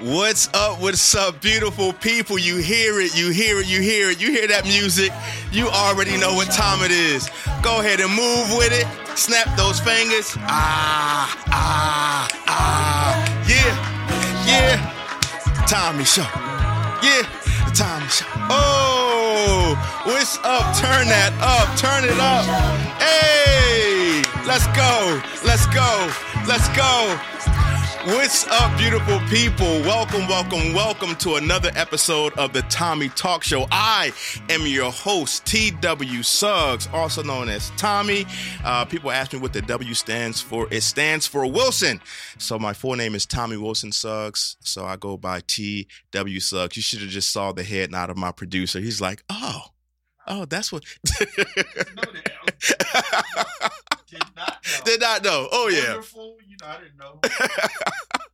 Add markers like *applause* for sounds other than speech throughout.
What's up? What's up, beautiful people? You hear it, you hear it, you hear it. You hear that music, you already know what time it is. Go ahead and move with it. Snap those fingers. Ah, ah, ah. Yeah, yeah. Tommy Show. Yeah, the Tommy Show. Oh, what's up? Turn that up, turn it up. Hey, let's go, let's go, let's go. What's up, beautiful people? Welcome, welcome, welcome to another episode of the Tommy Talk Show. I am your host, T.W. Suggs, also known as Tommy. Uh, people ask me what the W stands for. It stands for Wilson. So my full name is Tommy Wilson Suggs. So I go by T.W. Suggs. You should have just saw the head nod of my producer. He's like, oh, oh, that's what. *laughs* Did not know. Did not know. Oh, yeah. Wonderful. You know, I didn't know. *laughs*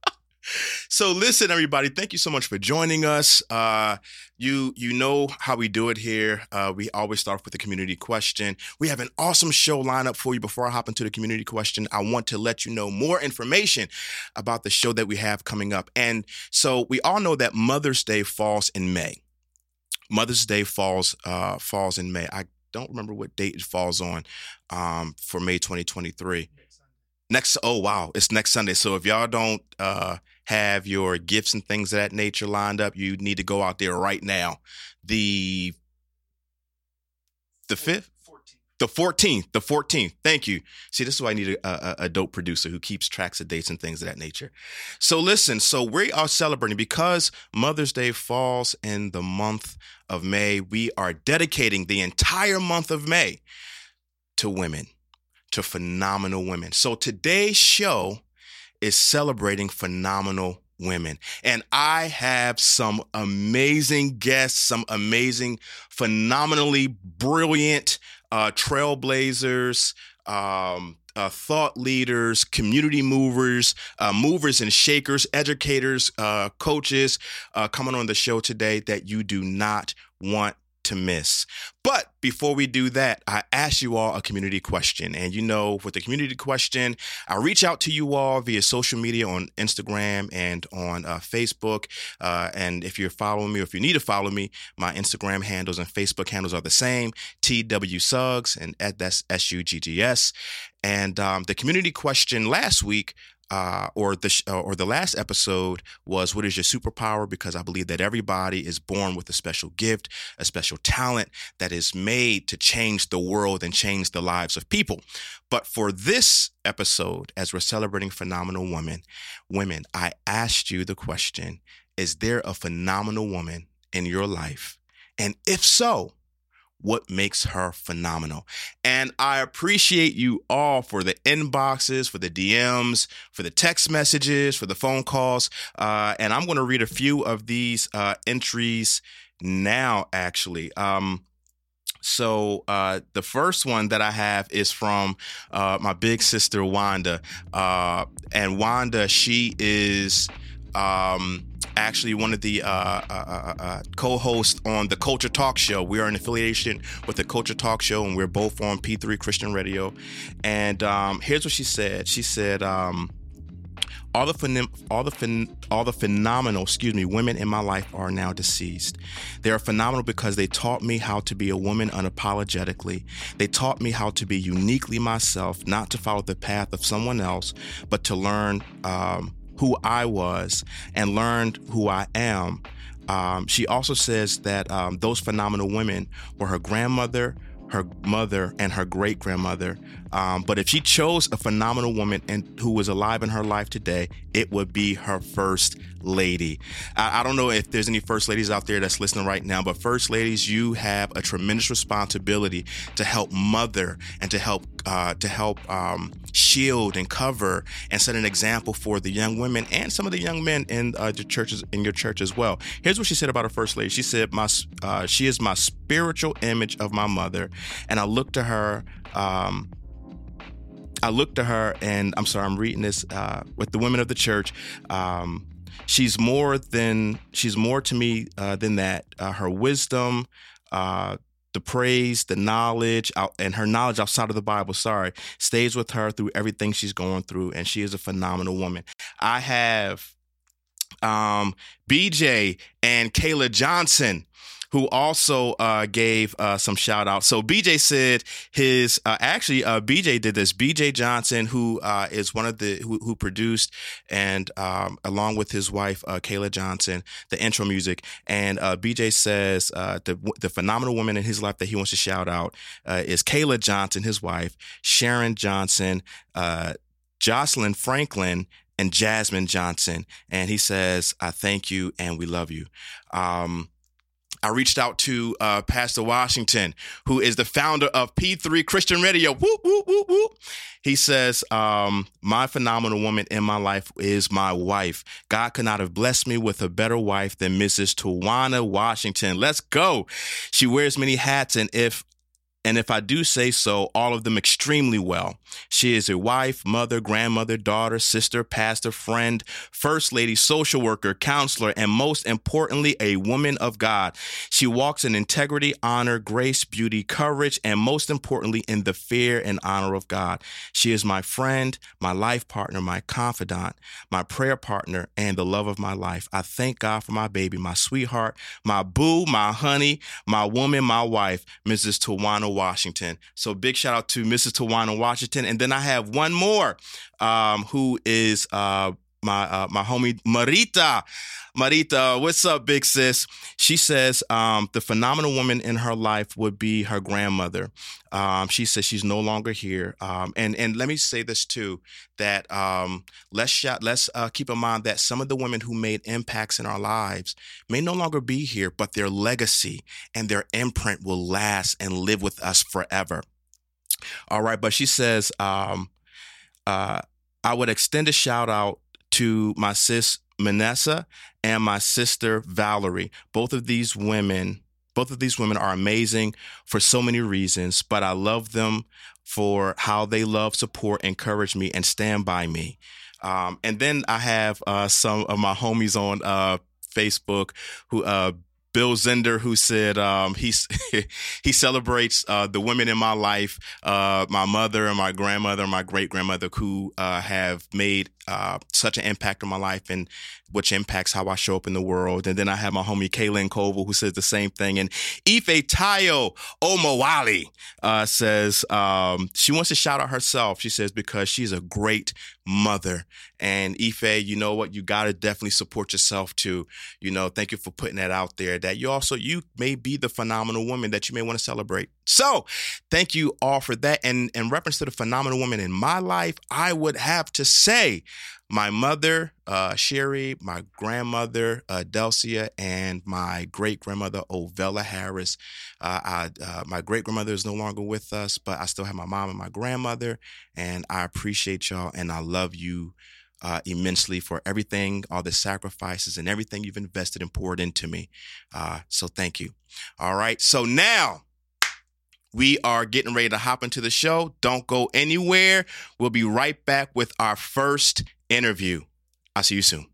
so listen everybody thank you so much for joining us uh, you you know how we do it here uh, we always start with a community question we have an awesome show lineup for you before i hop into the community question i want to let you know more information about the show that we have coming up and so we all know that mother's day falls in may mother's day falls uh, falls in may. I don't remember what date it falls on um, for may 2023 next oh wow it's next sunday. So if y'all don't uh have your gifts and things of that nature lined up you need to go out there right now. The the fifth? 14. The 14th the 14th thank you see this is why i need a, a, a dope producer who keeps tracks of dates and things of that nature so listen so we are celebrating because mother's day falls in the month of may we are dedicating the entire month of may to women to phenomenal women. So today's show is celebrating phenomenal women. And I have some amazing guests, some amazing, phenomenally brilliant uh, trailblazers, um, uh, thought leaders, community movers, uh, movers and shakers, educators, uh, coaches uh, coming on the show today that you do not want to miss. But before we do that, I ask you all a community question. And you know, with the community question, I reach out to you all via social media on Instagram and on uh, Facebook. Uh, and if you're following me, or if you need to follow me, my Instagram handles and Facebook handles are the same TW Suggs, and that's S U G G S. And um, the community question last week uh, or the sh- or the last episode was what is your superpower because I believe that everybody is born with a special gift, a special talent that is made to change the world and change the lives of people. But for this episode, as we're celebrating phenomenal women, women, I asked you the question: Is there a phenomenal woman in your life? And if so, what makes her phenomenal. And I appreciate you all for the inboxes, for the DMs, for the text messages, for the phone calls. Uh, and I'm going to read a few of these uh, entries now, actually. Um, so uh, the first one that I have is from uh, my big sister Wanda, uh, and Wanda, she is um, actually one of the uh, uh, uh, uh, co-hosts on the Culture Talk Show. We are in affiliation with the Culture Talk Show, and we're both on P3 Christian Radio. And um, here's what she said. She said. Um, all the all the phen- all the phenomenal, excuse me, women in my life are now deceased. They are phenomenal because they taught me how to be a woman unapologetically. They taught me how to be uniquely myself, not to follow the path of someone else, but to learn um, who I was and learned who I am. Um, she also says that um, those phenomenal women were her grandmother, her mother, and her great grandmother. Um, but if she chose a phenomenal woman and who was alive in her life today, it would be her first lady. I, I don't know if there's any first ladies out there that's listening right now, but first ladies, you have a tremendous responsibility to help mother and to help uh, to help um, shield and cover and set an example for the young women and some of the young men in uh, the churches in your church as well. Here's what she said about her first lady. She said, "My uh, she is my spiritual image of my mother, and I look to her." Um, I look to her, and I'm sorry, I'm reading this uh, with the women of the church. Um, she's more than she's more to me uh, than that. Uh, her wisdom, uh, the praise, the knowledge, and her knowledge outside of the Bible. Sorry, stays with her through everything she's going through, and she is a phenomenal woman. I have um, BJ and Kayla Johnson who also uh, gave uh, some shout outs. So BJ said his uh, actually uh, BJ did this. BJ Johnson, who uh, is one of the who, who produced and um, along with his wife uh, Kayla Johnson, the intro music. And BJ says the the phenomenal woman in his life that he wants to shout out is Kayla Johnson, his wife, Sharon Johnson. Jocelyn Franklin and Jasmine Johnson. And he says, I thank you and we love you. Um, I reached out to uh, Pastor Washington, who is the founder of P3 Christian Radio. Whoop, whoop, whoop, whoop. He says, um, My phenomenal woman in my life is my wife. God could not have blessed me with a better wife than Mrs. Tawana Washington. Let's go. She wears many hats, and if and if I do say so, all of them extremely well. She is a wife, mother, grandmother, daughter, sister, pastor, friend, first lady, social worker, counselor, and most importantly, a woman of God. She walks in integrity, honor, grace, beauty, courage, and most importantly, in the fear and honor of God. She is my friend, my life partner, my confidant, my prayer partner, and the love of my life. I thank God for my baby, my sweetheart, my boo, my honey, my woman, my wife, Mrs. Tawana Washington. So big shout out to Mrs. Tawana Washington. And then I have one more um, who is uh, my uh, my homie Marita. Marita, what's up, big sis? She says um, the phenomenal woman in her life would be her grandmother. Um, she says she's no longer here, um, and and let me say this too that um, let's shout, let's uh, keep in mind that some of the women who made impacts in our lives may no longer be here, but their legacy and their imprint will last and live with us forever. All right, but she says um, uh, I would extend a shout out to my sis Manessa and my sister Valerie. Both of these women, both of these women are amazing for so many reasons, but I love them for how they love, support, encourage me, and stand by me. Um, and then I have uh, some of my homies on uh, Facebook who uh, Bill Zender, who said um, he *laughs* he celebrates uh, the women in my life, uh, my mother and my grandmother, and my great grandmother, who uh, have made uh, such an impact on my life and which impacts how I show up in the world. And then I have my homie Kaylin Koval who says the same thing. And Ife Tayo Omawali uh, says um, she wants to shout out herself. She says because she's a great mother. And Ife, you know what? You got to definitely support yourself too. You know, thank you for putting that out there that you also, you may be the phenomenal woman that you may want to celebrate. So thank you all for that. And in reference to the phenomenal woman in my life, I would have to say my mother, uh, Sherry, my grandmother, uh, Delcia, and my great grandmother, Ovella Harris. Uh, I, uh, my great grandmother is no longer with us, but I still have my mom and my grandmother, and I appreciate y'all and I love you. Uh, immensely for everything, all the sacrifices and everything you've invested and poured into me. Uh, so thank you. All right. So now we are getting ready to hop into the show. Don't go anywhere. We'll be right back with our first interview. I'll see you soon.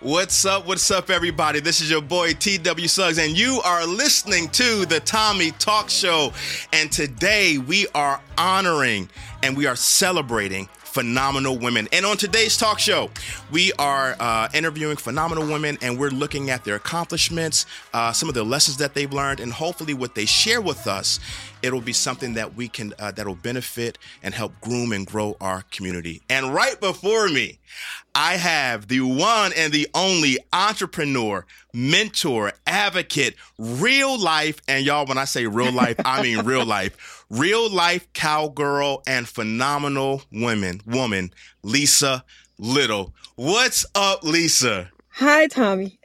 What's up? What's up, everybody? This is your boy TW Suggs, and you are listening to the Tommy Talk Show. And today we are honoring and we are celebrating phenomenal women. And on today's talk show, we are uh, interviewing phenomenal women and we're looking at their accomplishments, uh, some of the lessons that they've learned, and hopefully what they share with us. It'll be something that we can uh, that'll benefit and help groom and grow our community. And right before me, I have the one and the only entrepreneur, mentor, advocate, real life, and y'all, when I say real life, I mean real *laughs* life real life cowgirl and phenomenal woman, woman, Lisa Little. What's up, Lisa? Hi, Tommy.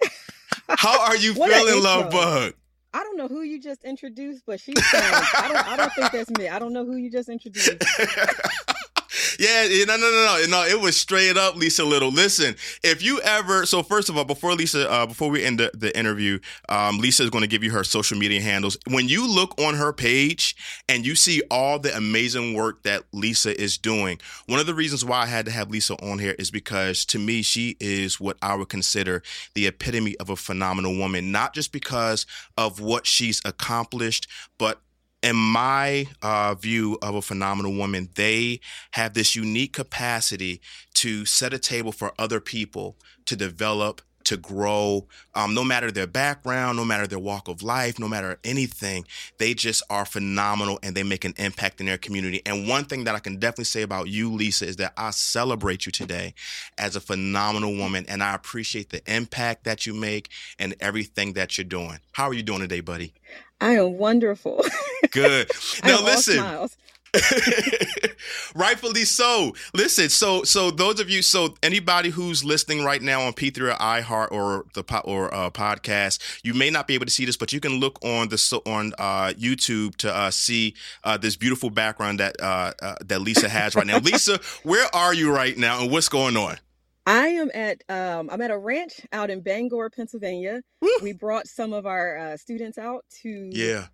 How are you *laughs* feeling, love bug? I don't know who you just introduced, but she's. I don't. I don't think that's me. I don't know who you just introduced. *laughs* yeah, no, no, no, no, no. It was straight up Lisa Little. Listen, if you ever, so first of all, before Lisa, uh, before we end the, the interview, um, Lisa is going to give you her social media handles. When you look on her page and you see all the amazing work that Lisa is doing, one of the reasons why I had to have Lisa on here is because to me, she is what I would consider the epitome of a phenomenal woman, not just because of what she's accomplished, but in my uh, view of a phenomenal woman, they have this unique capacity to set a table for other people to develop, to grow, um, no matter their background, no matter their walk of life, no matter anything. They just are phenomenal and they make an impact in their community. And one thing that I can definitely say about you, Lisa, is that I celebrate you today as a phenomenal woman and I appreciate the impact that you make and everything that you're doing. How are you doing today, buddy? I am wonderful. Good. *laughs* Now listen. smiles. *laughs* Rightfully so. Listen, so so those of you, so anybody who's listening right now on P3 or iHeart or the po- or uh, podcast, you may not be able to see this, but you can look on the so on uh, YouTube to uh, see uh, this beautiful background that uh, uh, that Lisa has right now. *laughs* Lisa, where are you right now, and what's going on? I am at um, I'm at a ranch out in Bangor, Pennsylvania. Woo! We brought some of our uh, students out to Yeah,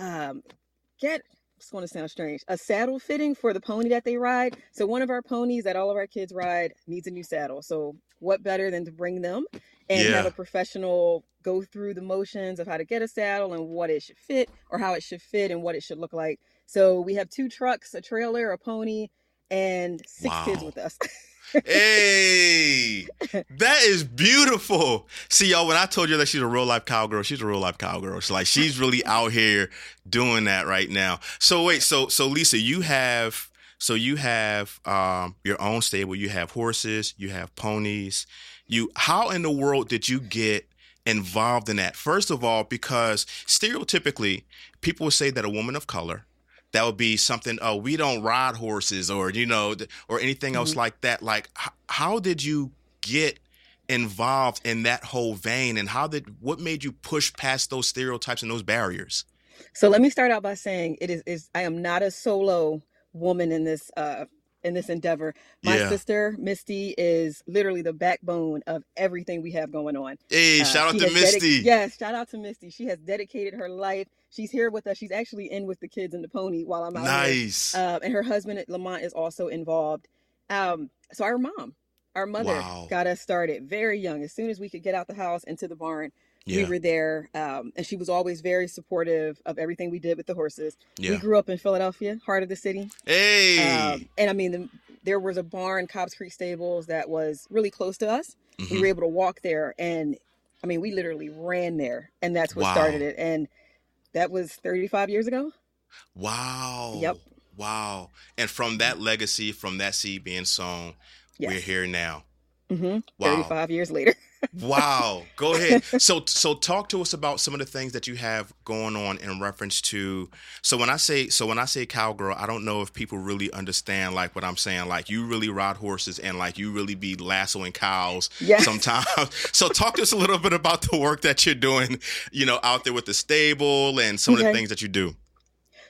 um, get it's going to sound strange a saddle fitting for the pony that they ride. So one of our ponies that all of our kids ride needs a new saddle. So what better than to bring them and have a professional go through the motions of how to get a saddle and what it should fit or how it should fit and what it should look like. So we have two trucks, a trailer, a pony, and six kids with us. *laughs* Hey, that is beautiful. See, y'all, when I told you that she's a real life cowgirl, she's a real life cowgirl. She's like she's really out here doing that right now. So wait, so so Lisa, you have so you have um your own stable, you have horses, you have ponies. You how in the world did you get involved in that? First of all, because stereotypically people would say that a woman of color that would be something oh we don't ride horses or you know or anything else like that like h- how did you get involved in that whole vein and how did what made you push past those stereotypes and those barriers So let me start out by saying it is is I am not a solo woman in this uh in this endeavor. My Yeah. sister Misty is literally the backbone of everything we have going on. hey Uh, shout out to has dedic- misty yes, shout out to Misty. She has dedicated her life. She's here with us. She's actually in with the kids and the pony while I'm out nice Uh, and her husband Lamont is also involved. Um, so our mom, our mother, Wow. got us started very young. As soon as we could get out the house into the barn, we were there. Um, and she was always very supportive of everything we did with the horses. We grew up in Philadelphia, heart of the city. hey Um, and I mean, the, there was a barn, Cobbs Creek Stables, that was really close to us. We Mhm. were able to walk there, and I mean, we literally ran there, and that's what Wow. started it. And that was 35 years ago. wow Yep. wow. And from that legacy from that seed being sown we're here now. Hmm wow. 35 years later. Wow. Go ahead. So so talk to us about some of the things that you have going on in reference to so when I say so when I say cowgirl, I don't know if people really understand like what I'm saying. Like you really ride horses and like you really be lassoing cows Yes. sometimes. *laughs* so talk to us a little bit about the work that you're doing, you know, out there with the stable and some of the things that you do.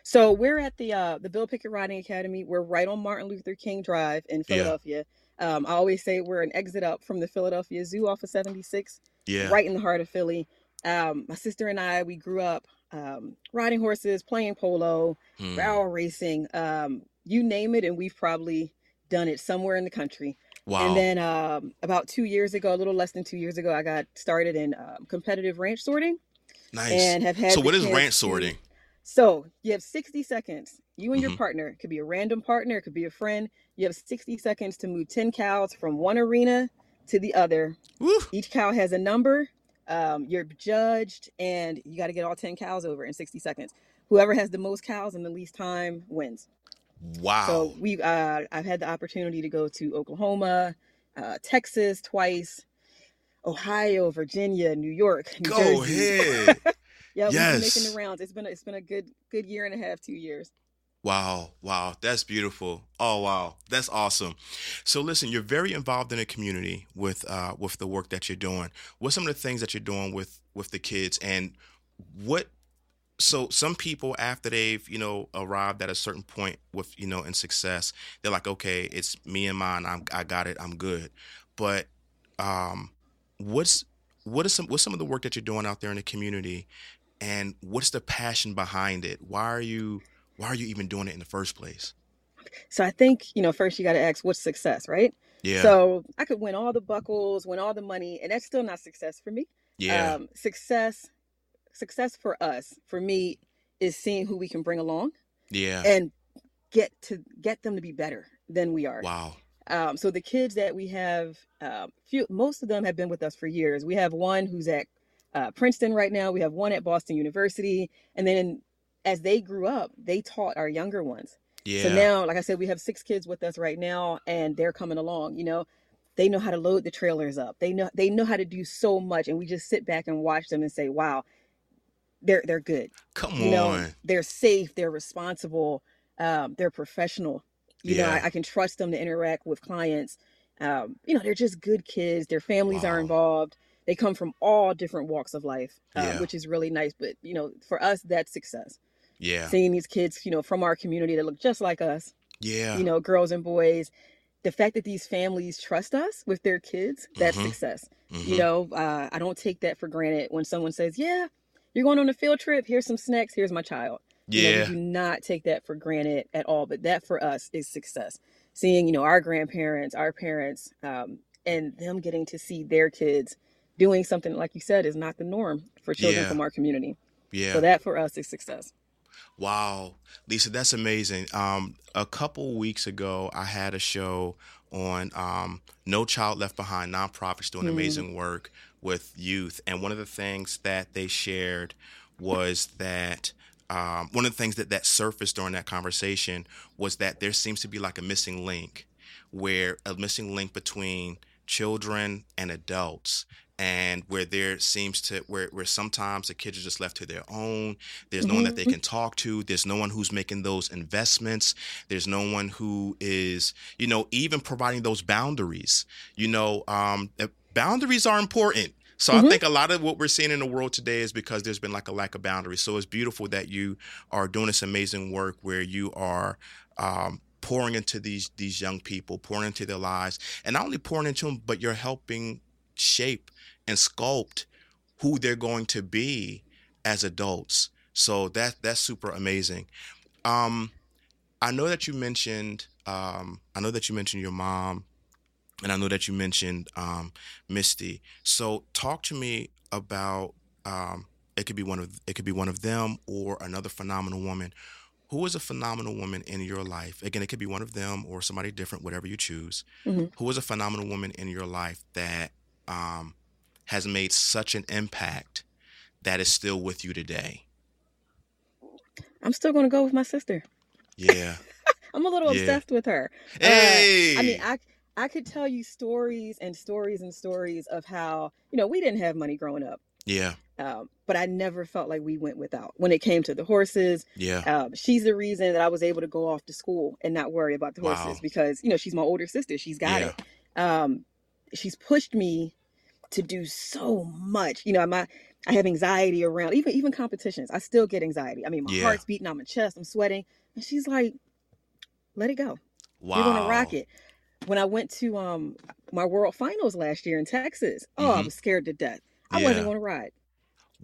So we're at the uh, the Bill Pickett Riding Academy. We're right on Martin Luther King Drive in Yeah. Um, I always say we're an exit up from the Philadelphia Zoo off of 76, Yeah. right in the heart of Philly. Um, my sister and I, we grew up um, riding horses, playing polo, Hmm. barrel racing, um, you name it, and we've probably done it somewhere in the country. Wow. And then um, about two years ago, a little less than two years ago, I got started in um, competitive ranch sorting nice. and have had. So what is ranch to- sorting? So you have 60 seconds. You and your Mhm. partner it could be a random partner, it could be a friend. You have 60 seconds to move 10 cows from one arena to the other. Woo. Each cow has a number. Um, you're judged, and you got to get all 10 cows over in 60 seconds. Whoever has the most cows in the least time wins. Wow. So we, uh, I've had the opportunity to go to Oklahoma, uh, Texas twice, Ohio, Virginia, New York, New Go Jersey. *laughs* ahead. Yeah, we've been making the rounds. It's been a, it's been a good good year and a half, two years. Wow, wow, that's beautiful. Oh wow, that's awesome. So listen, you're very involved in the community with uh with the work that you're doing. What's some of the things that you're doing with with the kids and what so some people after they've, you know, arrived at a certain point with, you know, in success, they're like, "Okay, it's me and mine. I'm I got it. I'm good." But um what's what is some what's some of the work that you're doing out there in the community and what's the passion behind it? Why are you why are you even doing it in the first place? So I think you know first you got to ask what's success, right? Yeah. So I could win all the buckles, win all the money, and that's still not success for me. yeah. Um, success, success for us, for me, is seeing who we can bring along Yeah. and get to get them to be better than we are. Wow. Um, so the kids that we have, um, few, most of them have been with us for years. We have one who's at uh, Princeton right now. We have one at Boston University, and then as they grew up, they taught our younger ones. Yeah. So now, like I said, we have six kids with us right now, and they're coming along. You know, they know how to load the trailers up. They know they know how to do so much, and we just sit back and watch them and say, "Wow, they're they're good. Come You know, on. they're safe. They're responsible. Um, they're professional. You know, I, I can trust them to interact with clients. Um, you know, they're just good kids. Their families Wow. are involved. They come from all different walks of life, uh, Yeah. which is really nice. But you know, for us, that's success. Yeah. Seeing these kids, you know, from our community that look just like us, Yeah. you know, girls and boys. The fact that these families trust us with their kids, that's Mhm. success. Mhm. You know, uh, I don't take that for granted when someone says, "Yeah, you're going on a field trip. Here's some snacks. Here's my child." You know, Yeah. we do not take that for granted at all. But that for us is success. Seeing, you know, our grandparents, our parents, um, and them getting to see their kids doing something like you said is not the norm for children Yeah. from our community. Yeah. So that for us is success. Wow, Lisa, that's amazing. Um, a couple weeks ago, I had a show on um, No Child Left Behind nonprofits doing Mhm. amazing work with youth, and one of the things that they shared was that um, one of the things that that surfaced during that conversation was that there seems to be like a missing link, where a missing link between children and adults. And where there seems to where where sometimes the kids are just left to their own, there's no one that they Mhm. can talk to. There's no one who's making those investments. There's no one who is, you know, even providing those boundaries. You know, um, uh, boundaries are important. So I Mhm. think a lot of what we're seeing in the world today is because there's been like a lack of boundaries. So it's beautiful that you are doing this amazing work where you are um, pouring into these these young people, pouring into their lives, and not only pouring into them, but you're helping shape and sculpt who they're going to be as adults. So that that's super amazing. Um, I know that you mentioned um, I know that you mentioned your mom, and I know that you mentioned um, Misty. So talk to me about um, it could be one of it could be one of them or another phenomenal woman. Who is a phenomenal woman in your life? Again, it could be one of them or somebody different, whatever you choose. Mhm. Who is a phenomenal woman in your life that um, has made such an impact that is still with you today? I'm still going to go with my sister. Yeah. *laughs* I'm a little Yeah. obsessed with her. Hey. I mean, I I could tell you stories and stories and stories of how you know we didn't have money growing up, yeah. um, but I never felt like we went without. When it came to the horses, Yeah. um, she's the reason that I was able to go off to school and not worry about the Wow. horses because you know she's my older sister. She's got Yeah. it. Um, she's pushed me to do so much. You know, my I have anxiety around even even competitions. I still get anxiety. I mean, my Yeah. heart's beating on my chest. I'm sweating, and she's like, "Let it go." Wow. You're gonna rock it. When I went to um my world finals last year in Texas, oh, I Mhm. was scared to death. I Yeah. wasn't gonna ride.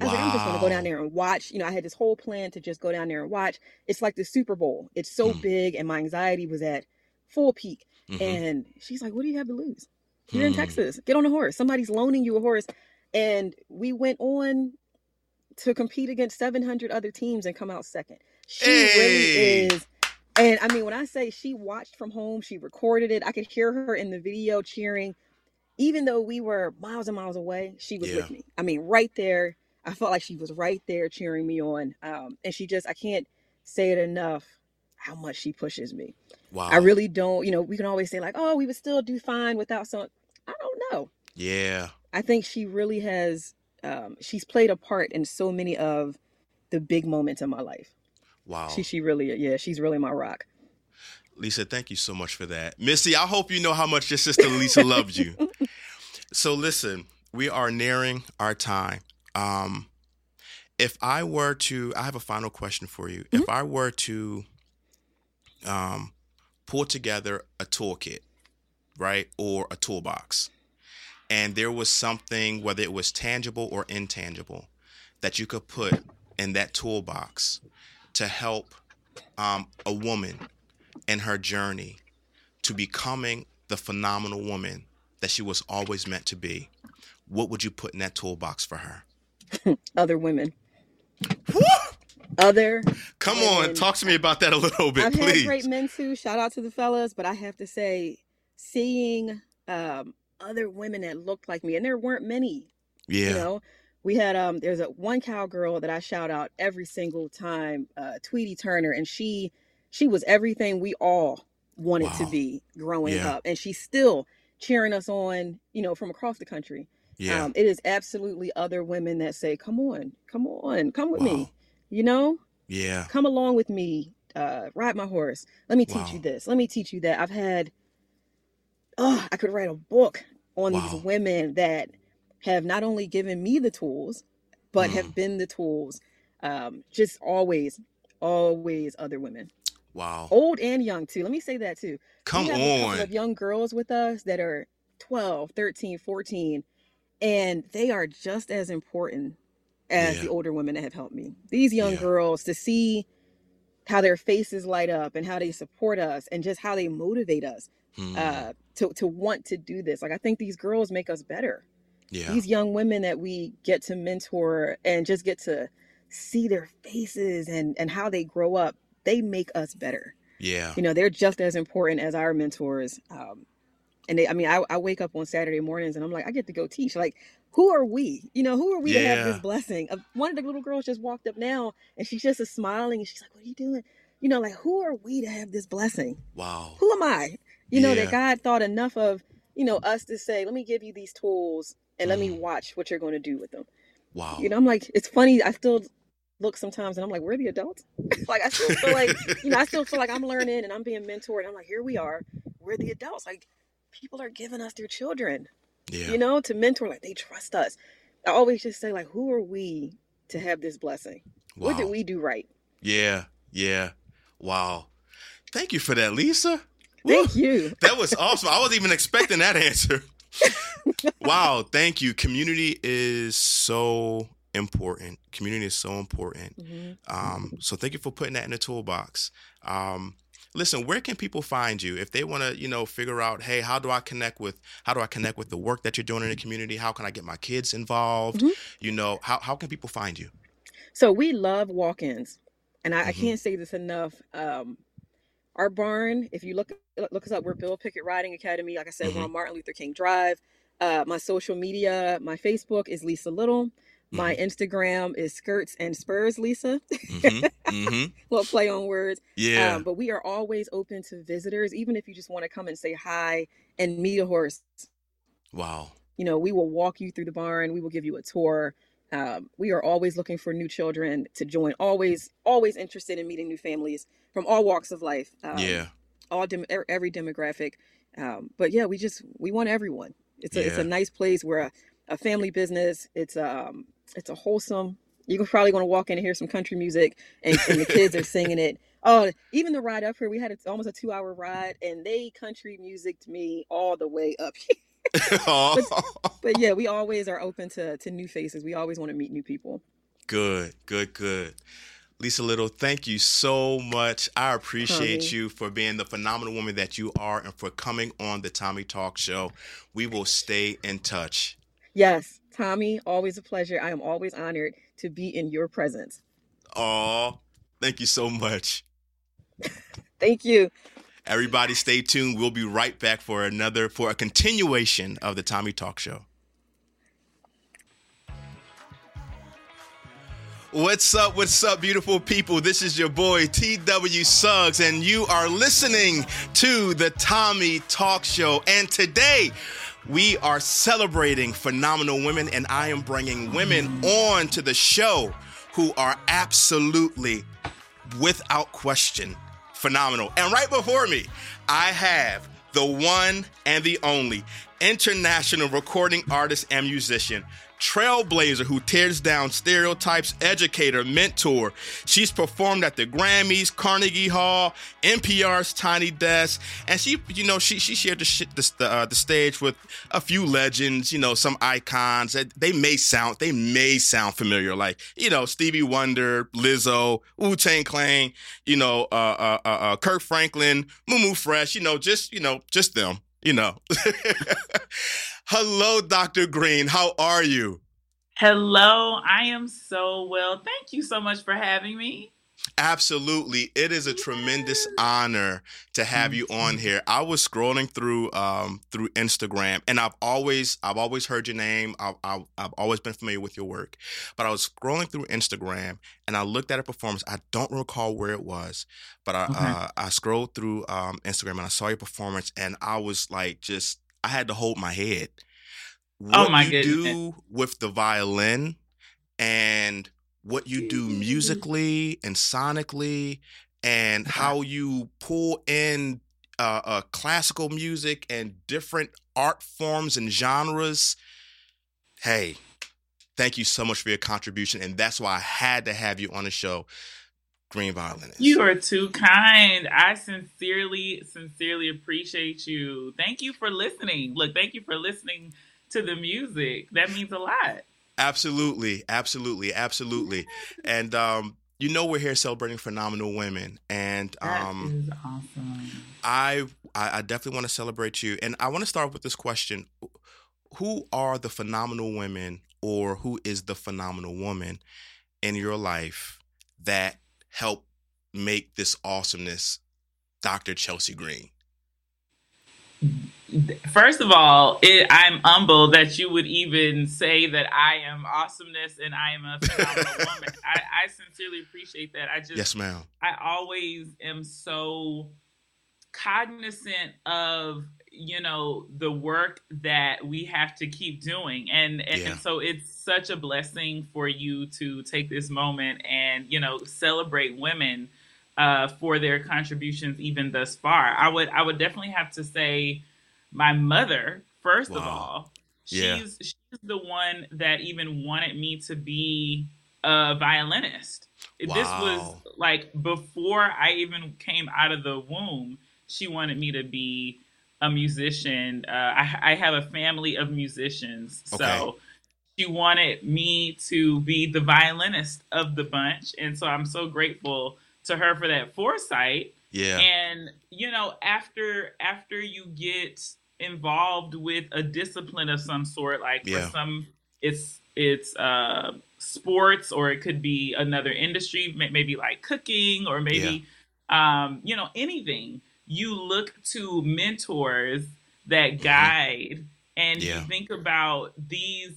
I was like, I'm just gonna go down there and watch. You know, I had this whole plan to just go down there and watch. It's like the Super Bowl. It's so Mm. big, and my anxiety was at full peak. Mhm. And she's like, "What do you have to lose? You're in Hmm. Texas. Get on a horse. Somebody's loaning you a horse." And we went on to compete against 700 other teams and come out second. She Hey. really is. And I mean, when I say she watched from home, she recorded it. I could hear her in the video cheering. Even though we were miles and miles away, she was Yeah. with me. I mean, right there. I felt like she was right there cheering me on. Um, and she just, I can't say it enough how much she pushes me. Wow. I really don't, you know, we can always say, like, oh, we would still do fine without some. I don't know. Yeah. I think she really has, um, she's played a part in so many of the big moments in my life. Wow. She, she really, yeah, she's really my rock. Lisa, thank you so much for that. Misty, I hope you know how much your sister Lisa loves you. *laughs* So listen, we are nearing our time. Um, if I were to, I have a final question for you. If I were to um, pull together a toolkit, right, or a toolbox, and there was something, whether it was tangible or intangible, that you could put in that toolbox to help um, a woman in her journey to becoming the phenomenal woman that she was always meant to be, what would you put in that toolbox for her? *laughs* Other women. Other. Come on, talk to me about that a little bit, I've please. had great men too. Shout out to the fellas, but I have to say, seeing um, other women that looked like me, and there weren't many. yeah. You know, we had um, there's a one cowgirl that I shout out every single time, uh, Tweety Turner, and she she was everything we all wanted to be growing Yeah. up, and she's still cheering us on. You know, from across the country. yeah. Um, it is absolutely other women that say, "Come on, come on, come with Wow. me." You know, yeah. come along with me uh ride my horse let me teach Wow. you this let me teach you that i've had oh i could write a book on Wow. these women that have not only given me the tools but Mm. have been the tools um just always always other women Wow. old and young too let me say that too Come we have a couple on. of young girls with us that are 12 13 14 and they are just as important as Yeah. the older women that have helped me these young Yeah. girls to see how their faces light up and how they support us and just how they motivate us Hmm. uh, to, to want to do this like i think these girls make us better yeah. these young women that we get to mentor and just get to see their faces and and how they grow up they make us better yeah. you know they're just as important as our mentors um and they i mean I, I wake up on saturday mornings and i'm like i get to go teach like who are we? You know who are we to have this blessing? One of the little girls just walked up now and she's just a smiling and she's like what are you doing? You know like who are we to have this blessing? Wow. who am i? You know Yeah. that god thought enough of you know us to say let me give you these tools and let me Mm. watch what you're going to do with them. Wow. you know i'm like it's funny i still look sometimes and i'm like we're the adults? *laughs* Like i still feel like you know i still feel like i'm learning and i'm being mentored i'm like here we are. We're the adults. Like people are giving us their children yeah. you know to mentor like they trust us i always just say like who are we to have this blessing wow. what did we do right Yeah. Yeah. Wow. Thank you for that, Lisa. Woo. thank you That was awesome. I wasn't even expecting that answer. *laughs* wow, thank you. Community is so important. Community is so important. Mhm. Um, so thank you for putting that in the toolbox. Um, listen, where can people find you if they want to, you know, figure out, hey, how do I connect with, how do I connect with the work that you're doing in the community? How can I get my kids involved? Mhm. You know, how how can people find you? So we love walk-ins, and I, I Mhm. can't say this enough. Um, our barn, if you look look us up, we're Bill Pickett Riding Academy. Like I said, we're Mhm. on Martin Luther King Drive. Uh, my social media, my Facebook is Lisa Little. My Instagram is Skirts and Spurs Lisa. hmm hmm *laughs* Little play on words. Yeah. Um, but we are always open to visitors, even if you just want to come and say hi and meet a horse. wow. You know, we will walk you through the barn. We will give you a tour. Um, we are always looking for new children to join. Always, always interested in meeting new families from all walks of life. Um, yeah. all dem- er- every demographic. Um, but yeah, we just we want everyone. It's a it's a nice place. We're a, a family business. It's um it's a wholesome. You're probably going to walk in and hear some country music, and, and the kids are singing it. *laughs* Oh, even the ride up here, we had a, almost a two hour ride, and they country music to me all the way up. *laughs* Oh, *laughs* but yeah, we always are open to to new faces. We always want to meet new people. good, good, good. Lisa Little, thank you so much. I appreciate Tommy. you for being the phenomenal woman that you are and for coming on the Tommy Talk Show. We will stay in touch. Yes, Tommy, always a pleasure. I am always honored to be in your presence. Oh, thank you so much. *laughs* Thank you. Everybody stay tuned. We'll be right back for another for a continuation of the Tommy Talk Show. What's up? What's up, beautiful people? This is your boy TW Suggs, and you are listening to the Tommy Talk Show. And today, we are celebrating phenomenal women, and I am bringing women on to the show who are absolutely, without question, phenomenal. And right before me, I have the one and the only international recording artist and musician, trailblazer who tears down stereotypes, educator, mentor. She's performed at the Grammys, Carnegie Hall, NPR's Tiny Desk, and she, you know, she she shared the shit, the uh, the stage with a few legends, you know, some icons that they may sound they may sound familiar, like you know Stevie Wonder, Lizzo, Wu Tang Clan, you know, uh, uh, uh, uh, Kirk Franklin, Mumu Fresh, you know, just you know, just them, you know. *laughs* Hello, Dr. Green. How are you? Hello, I am so well. Thank you so much for having me. Absolutely. It is a tremendous honor to have you on here. I was scrolling through um, through Instagram and I've always I've always heard your name. I've, I've, I've always been familiar with your work. But I was scrolling through Instagram and I looked at a performance. I don't recall where it was, but I Okay. uh, I scrolled through um, Instagram and I saw your performance and I was like just I had to hold my head. What Oh, my you goodness. do with the violin and what you do musically and sonically and how you pull in uh, uh, classical music and different art forms and genres. Hey, thank you so much for your contribution. And that's why I had to have you on the show, Green Violinist. You are too kind. I sincerely, sincerely appreciate you. Thank you for listening. Look, thank you for listening to the music. That means a lot. Absolutely, absolutely, absolutely. And um, you know we're here celebrating phenomenal women, and That um, is awesome. I, I I definitely want to celebrate you. And I want to start with this question: Who are the phenomenal women, or who is the phenomenal woman in your life that help make this awesomeness, Dr. Chelsey Green? First of all, it, I'm humbled that you would even say that I am awesomeness and I am a phenomenal *laughs* woman. I, I sincerely appreciate that. I just Yes, ma'am. I always am so cognizant of you know the work that we have to keep doing and and, Yeah. so it's such a blessing for you to take this moment and you know celebrate women uh, for their contributions even thus far i would i would definitely have to say my mother first of Wow. all Yeah. she's she's the one that even wanted me to be a violinist this was like before I even came out of the womb, she wanted me to be a musician. Uh, I, I have a family of musicians, so she wanted me to be the violinist of the bunch, and so I'm so grateful to her for that foresight. Yeah. And you know, after after you get involved with a discipline of some sort, like Yeah. for some, it's it's uh, sports, or it could be another industry, maybe like cooking, or maybe um, you know anything. You look to mentors that guide, and Mm-hmm. Yeah. you think about these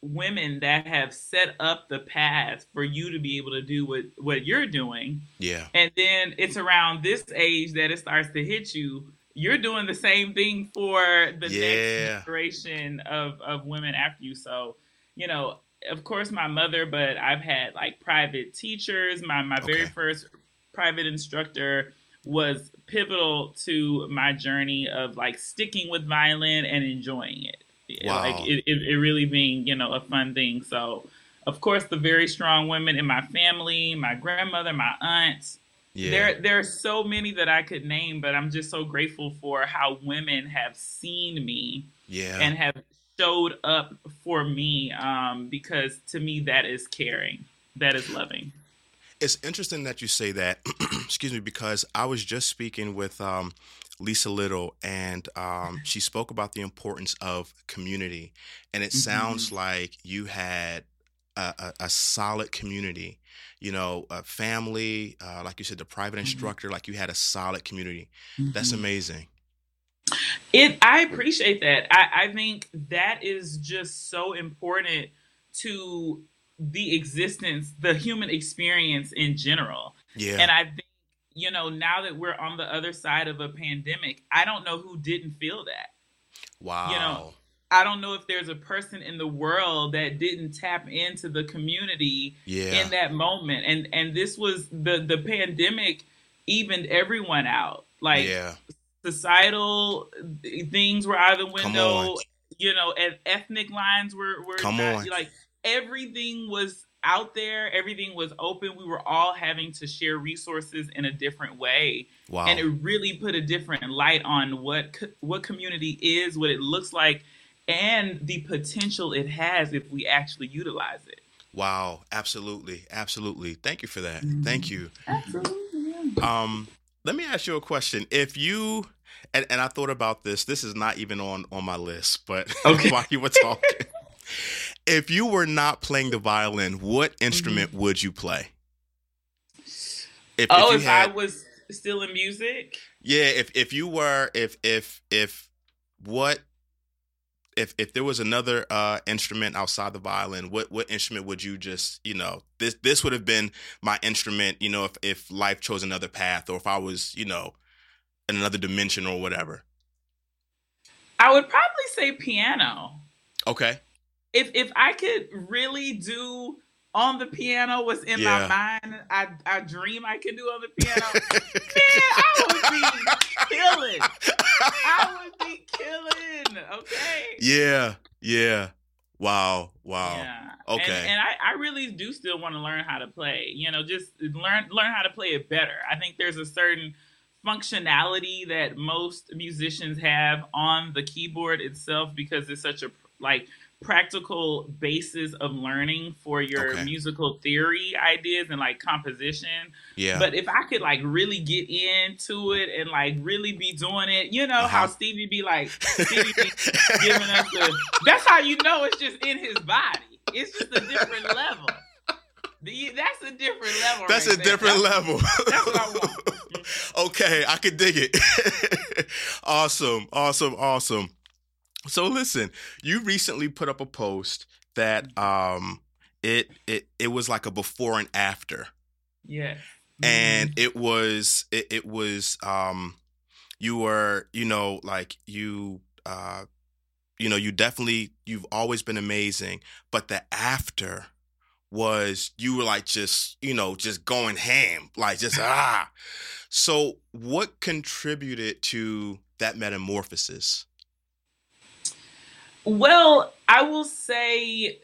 women that have set up the path for you to be able to do what what you're doing yeah. and then it's around this age that it starts to hit you you're doing the same thing for the Yeah. next generation of, of women after you so you know of course my mother but i've had like private teachers my, my very first private instructor was pivotal to my journey of like sticking with violin and enjoying it Wow. like it, it, it really being you know a fun thing so of course the very strong women in my family my grandmother my aunts Yeah. there there are so many that I could name, but I'm just so grateful for how women have seen me yeah. and have showed up for me. Um, because to me that is caring, that is loving. It's interesting that you say that. *clears throat* excuse me, because I was just speaking with um, Lisa Little, and um, she spoke about the importance of community. And it Mhm. sounds like you had a, a, a solid community. You know, a family, uh, like you said, the private Mhm. instructor. Like you had a solid community. That's Mhm. amazing. It. I appreciate that. I, I think that is just so important to the existence, the human experience in general. Yeah. And I think, you know, now that we're on the other side of a pandemic, I don't know who didn't feel that. wow. You know, I don't know if there's a person in the world that didn't tap into the community yeah. in that moment. And and this was the the pandemic evened everyone out. Like yeah. societal things were out of the window. You know, and ethnic lines were were Come not, on. like everything was out there. Everything was open. We were all having to share resources in a different way Wow. and it really put a different light on what what community is, what it looks like, and the potential it has if we actually utilize it. wow. Absolutely. Absolutely. Thank you for that. Mhm. Thank you. Absolutely. Um, let me ask you a question. If you and, and I thought about this, this is not even on on my list, but *laughs* Okay. while you were talking, *laughs* if you were not playing the violin, what instrument mm-hmm. would you play? If, oh, if, if had, I was still in music. Yeah, if if you were, if if if what if if there was another uh, instrument outside the violin, what what instrument would you just you know this this would have been my instrument you know if if life chose another path or if I was you know in another dimension or whatever. I would probably say piano. Okay. If if I could really do on the piano what's in yeah. my mind. I I dream I could do on the *laughs* piano. Man, I would be killing. I would be killing. Okay. Yeah. Yeah. Wow. Wow. Yeah. Okay. And, and I, I really do still want to learn how to play. You know, just learn learn how to play it better. I think there's a certain functionality that most musicians have on the keyboard itself because it's such a like practical basis of learning for your okay. musical theory ideas and like composition. Yeah. But if I could like really get into it and like really be doing it, you know uh-huh. how Stevie be like Stevie be giving us the *laughs* that's how you know it's just in his body. It's just a different level. That's a different level. That's right a different that's, level. That's what I want. *laughs* okay, I could dig it. *laughs* awesome, awesome, awesome. So listen, you recently put up a post that um it it it was like a before and after. Yeah. And mm-hmm. it was it, it was um you were, you know, like you uh you know, you definitely you've always been amazing, but the after was you were like just, you know, just going ham, like just *laughs* ah. So what contributed to that metamorphosis? Well, I will say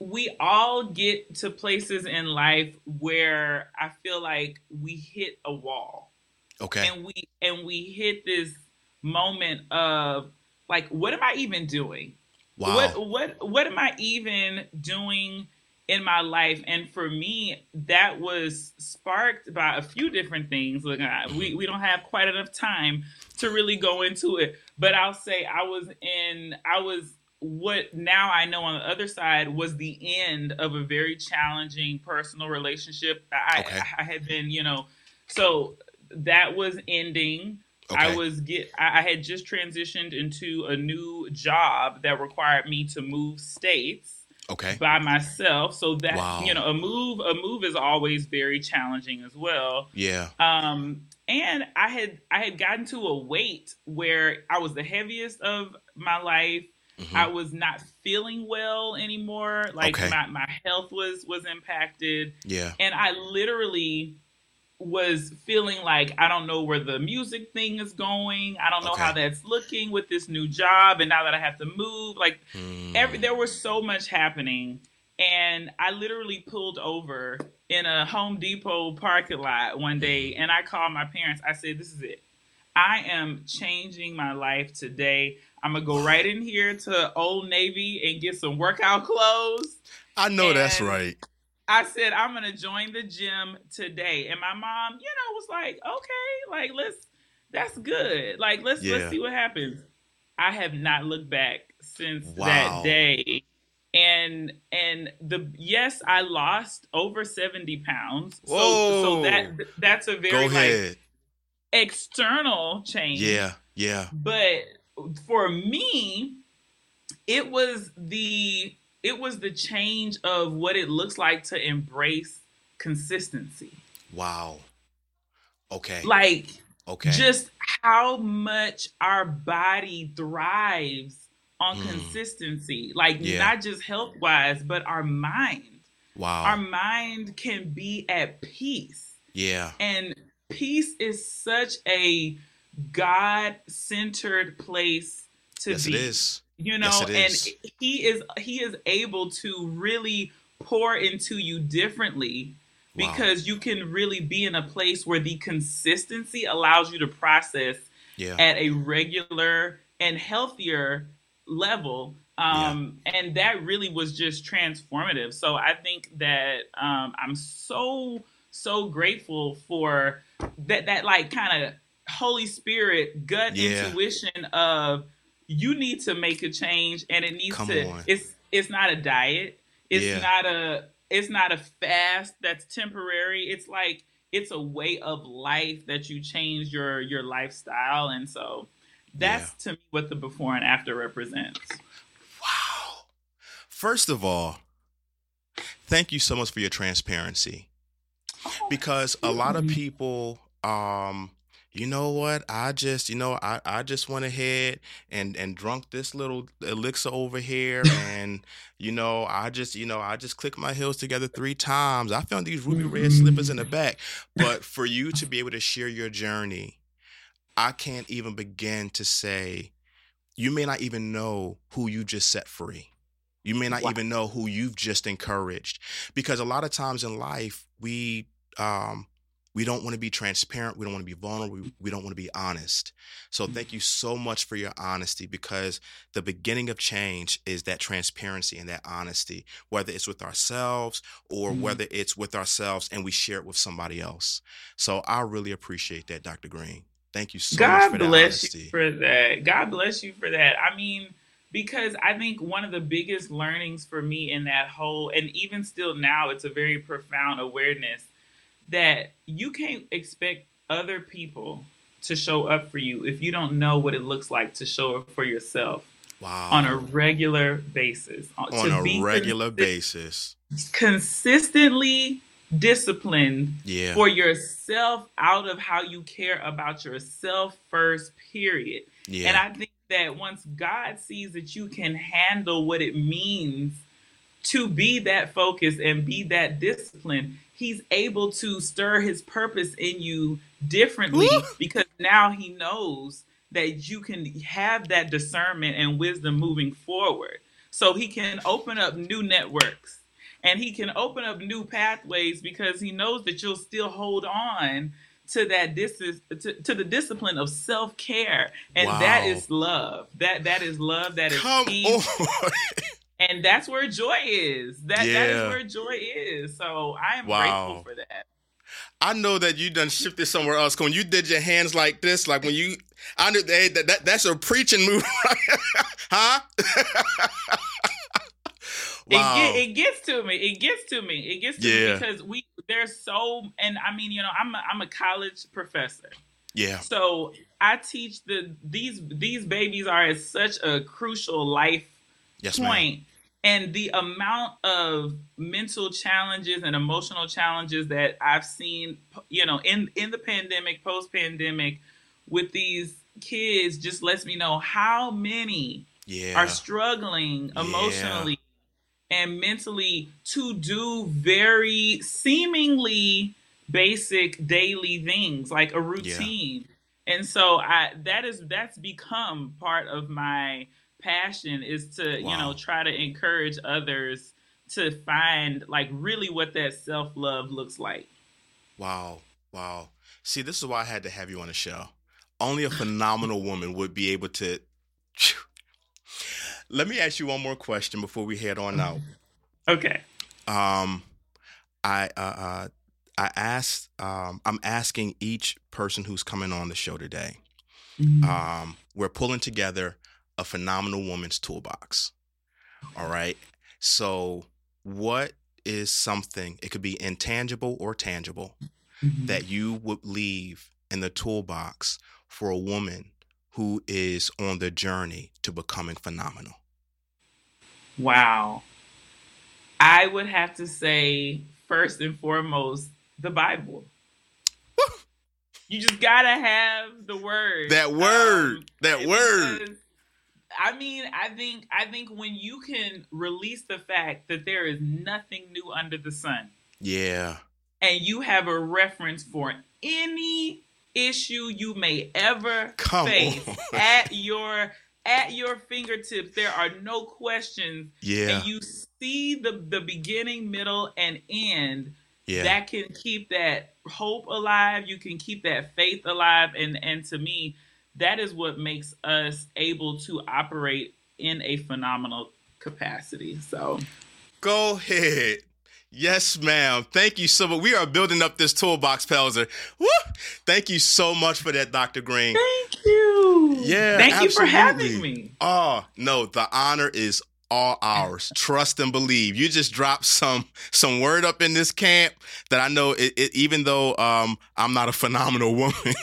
we all get to places in life where I feel like we hit a wall. Okay. And we and we hit this moment of like what am I even doing? Wow. What what what am I even doing in my life and for me that was sparked by a few different things look we, mm-hmm. we don't have quite enough time to really go into it but i'll say i was in i was what now i know on the other side was the end of a very challenging personal relationship i okay. I, I, had been you know so that was ending okay. i was get I, had just transitioned into a new job that required me to move states okay by myself so that wow. you know a move a move is always very challenging as well yeah um and i had i had gotten to a weight where i was the heaviest of my life mm-hmm. i was not feeling well anymore like okay. my, my health was was impacted yeah and i literally was feeling like I don't know where the music thing is going. I don't know okay. how that's looking with this new job and now that I have to move. Like mm. every there was so much happening and I literally pulled over in a Home Depot parking lot one day and I called my parents. I said, "This is it. I am changing my life today. I'm gonna go right in here to Old Navy and get some workout clothes." I know and that's right. I said I'm gonna join the gym today, and my mom, you know, was like, "Okay, like let's, that's good. Like let's yeah. let's see what happens." I have not looked back since wow. that day, and and the yes, I lost over seventy pounds. So Whoa. so that that's a very like external change. Yeah, yeah. But for me, it was the it was the change of what it looks like to embrace consistency. Wow. Okay. Like okay. Just how much our body thrives on mm. consistency. Like yeah. not just health wise, but our mind. Wow. Our mind can be at peace. Yeah. And peace is such a God centered place to yes, be. It is you know yes, and he is he is able to really pour into you differently wow. because you can really be in a place where the consistency allows you to process yeah. at a regular and healthier level um, yeah. and that really was just transformative so i think that um, i'm so so grateful for that that like kind of holy spirit gut yeah. intuition of you need to make a change and it needs Come to on. it's it's not a diet. It's Yeah. not a it's not a fast that's temporary. It's like it's a way of life that you change your your lifestyle and so that's to me what the before and after represents. Wow. First of all, thank you so much for your transparency. Because a lot of people um you know what? I just, you know, I, I just went ahead and and drunk this little elixir over here, *laughs* and you know, I just, you know, I just clicked my heels together three times. I found these ruby red slippers in the back. But for you to be able to share your journey, I can't even begin to say. You may not even know who you just set free. You may not Wow. even know who you've just encouraged, because a lot of times in life we um, we don't want to be transparent. We don't want to be vulnerable. We, we don't want to be honest. So thank you so much for your honesty because the beginning of change is that transparency and that honesty, whether it's with ourselves or Mhm. whether it's with ourselves and we share it with somebody else. So I really appreciate that, Dr. Green. Thank you so much God for bless you for that. God bless you for that. I mean, because I think one of the biggest learnings for me in that whole, and even still now, it's a very profound awareness that you can't expect other people to show up for you if you don't know what it looks like to show up for yourself wow. on a regular basis. Uh, on to a regular basis. Consistently disciplined Yeah. for yourself out of how you care about yourself first, period. yeah. And I think that once God sees that you can handle what it means to be that focused and be that disciplined, He's able to stir His purpose in you differently Woo! because now He knows that you can have that discernment and wisdom moving forward. So He can open up new networks and He can open up new pathways because He knows that you'll still hold on to that dis- to, to the discipline of self-care and that Wow. is love that that is love that is Come peace on. *laughs* and that's where joy is that that Yeah. is where joy is so i am Wow. grateful for that I know that you done shifted somewhere else. When you did your hands like this, like when you, I knew hey, that, that that's a preaching move, *laughs* huh? *laughs* wow. it, get, it gets to me it gets to me it gets to Yeah. me because we there's so and i mean you know i'm a, I'm a college professor yeah. So I teach the these these babies are at such a crucial life Yes, ma'am. point, and the amount of mental challenges and emotional challenges that I've seen, you know, in in the pandemic, post pandemic, with these kids, just lets me know how many Yeah. are struggling emotionally and mentally to do very seemingly basic daily things like a routine. And so I that is that's become part of my passion is to, you know, try to encourage others to find like really what that self-love looks like. Wow. Wow. See, this is why I had to have you on the show. Only a phenomenal woman would be able to. Let me ask you one more question before we head on out. Okay. Um, I uh, uh I asked um I'm asking each person who's coming on the show today. Um, we're pulling together a phenomenal woman's toolbox. All right. So, what is something? It could be intangible or tangible Mhm. that you would leave in the toolbox for a woman who is on the journey to becoming phenomenal. Wow. I would have to say, first and foremost, the Bible. *laughs* You just gotta have the word. That word, um, that because- word. I mean, I think I think when you can release the fact that there is nothing new under the sun, Yeah. and you have a reference for any issue you may ever Come face on. at your at your fingertips, there are no questions Yeah. and you see the the beginning, middle, and end, Yeah. that can keep that hope alive. You can keep that faith alive, and and to me, that is what makes us able to operate in a phenomenal capacity. So Go ahead. Yes, ma'am. Thank you so much. We are building up this toolbox, Pelzer. Woo! Thank you so much for that, Dr. Green. thank you. Yeah, thank you for having me. Oh, no, the honor is all ours. *laughs* Trust and believe. You just dropped some some word up in this camp that I know. It, it, even though um, I'm not a phenomenal *laughs* woman,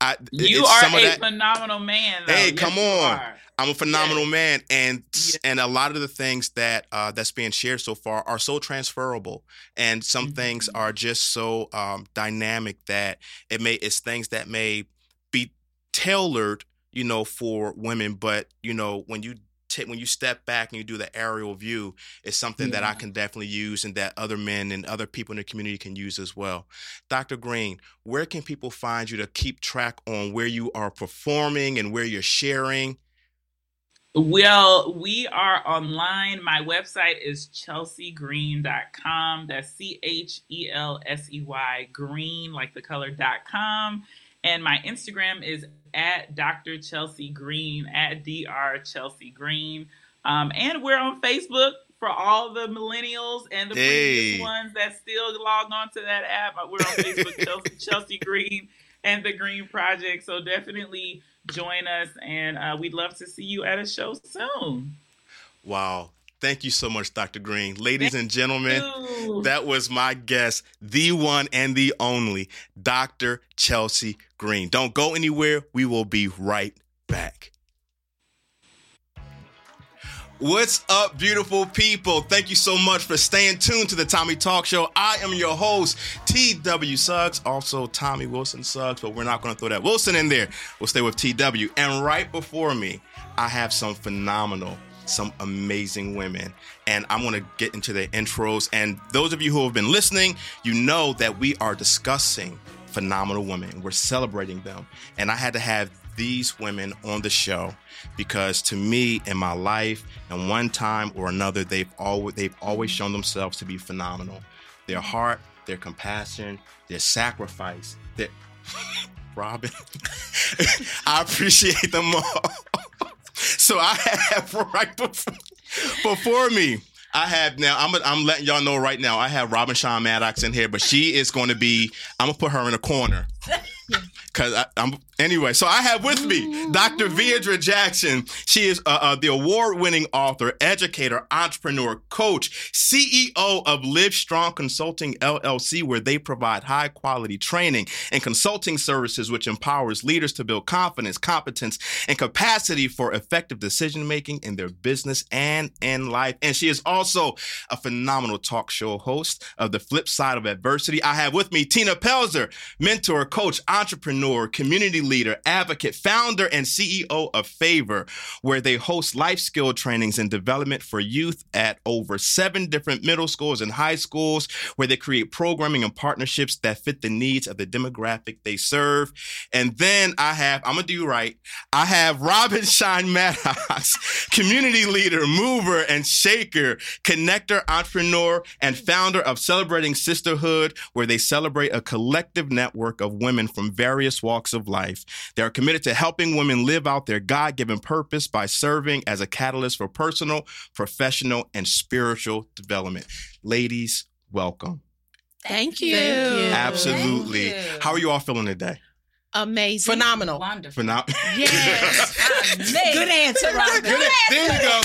I, you are a that, phenomenal man. Though. Hey, yes, come on. I'm a phenomenal yes. man, and yes. and a lot of the things that uh, that's being shared so far are so transferable, and some mm-hmm. things are just so um, dynamic that it may it's things that may tailored, you know, for women, but you know when you t- when you step back and you do the aerial view, it's something yeah. that I can definitely use and that other men and other people in the community can use as well. Dr. Green, where can people find you to keep track on where you are performing and where you're sharing? Well, we are online. My website is chelseygreen.com. That's C H E L S E Y green, like the color.com. And my Instagram is at Dr. Chelsey Green, at Dr. Chelsey Green. Um, and we're on Facebook for all the millennials and the hey. previous ones that still log on to that app. We're on Facebook, *laughs* Chelsey, Chelsey Green and the Green Project. So definitely join us, and uh, we'd love to see you at a show soon. Wow. Thank you so much, Dr. Green. Ladies Thank and gentlemen, you. that was my guest, the one and the only, Dr. Chelsey Green. Don't go anywhere. We will be right back. What's up, beautiful people? Thank you so much for staying tuned to the TOMMIE Talk Show. I am your host, TW Suggs, also Tommy Wilson Suggs, but we're not going to throw that Wilson in there. We'll stay with TW. And right before me, I have some phenomenal some amazing women. And I'm going to get into their intros. And those of you who have been listening, you know that we are discussing phenomenal women. We're celebrating them. And I had to have these women on the show because to me in my life and one time or another they've always they've always shown themselves to be phenomenal. Their heart, their compassion, their sacrifice, their *laughs* Robin. *laughs* I appreciate them all. *laughs* so I have right before, before me. I have now. I'm I'm letting y'all know right now. I have Robin Shine Maddox in here, but she is going to be. I'm gonna put her in a corner. *laughs* Cause I, am anyway. So I have with me Dr. Veirdre Jackson. She is uh, uh, the award-winning author, educator, entrepreneur, coach, CEO of Live Strong Consulting LLC, where they provide high-quality training and consulting services, which empowers leaders to build confidence, competence, and capacity for effective decision-making in their business and in life. And she is also a phenomenal talk show host of The Flip Side of Adversity. I have with me Tina Pelzer, mentor, coach, entrepreneur, community leader, advocate, founder, and CEO of Favor, where they host life skill trainings and development for youth at over seven different middle schools and high schools, where they create programming and partnerships that fit the needs of the demographic they serve. And then I have, I'm gonna do right, I have *laughs* Robin Shine Maddox, community leader, mover, and shaker, connector, entrepreneur, and founder of Celebrating Sisterhood, where they celebrate a collective network of women from various walks of life. They are committed to helping women live out their God given purpose by serving as a catalyst for personal, professional, and spiritual development. Ladies, welcome. Thank you. Thank you. Absolutely. Thank you. How are you all feeling today? Amazing. Phenomenal. Wonderful. Phenom- *laughs* yes. *laughs* Good answer, Robin. Good, Good there you *laughs* go.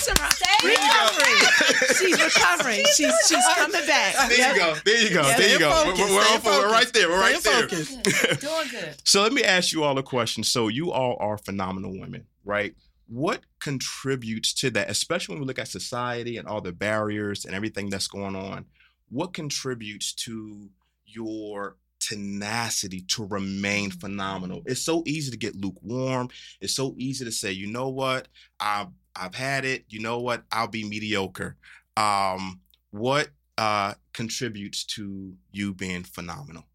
There you go. she's recovering. She's she's coming back. There you go. There you go. Yeah, there you go. Focused. We're, we're, we're, we're, right there. We're right there. Doing good. So let me ask you all a question. So you all are phenomenal women, right? What contributes to that, especially when we look at society and all the barriers and everything that's going on? What contributes to your tenacity to remain mm-hmm. phenomenal. It's so easy to get lukewarm. It's so easy to say, you know what, I've I've had it. You know what, I'll be mediocre. Um, what uh, contributes to you being phenomenal?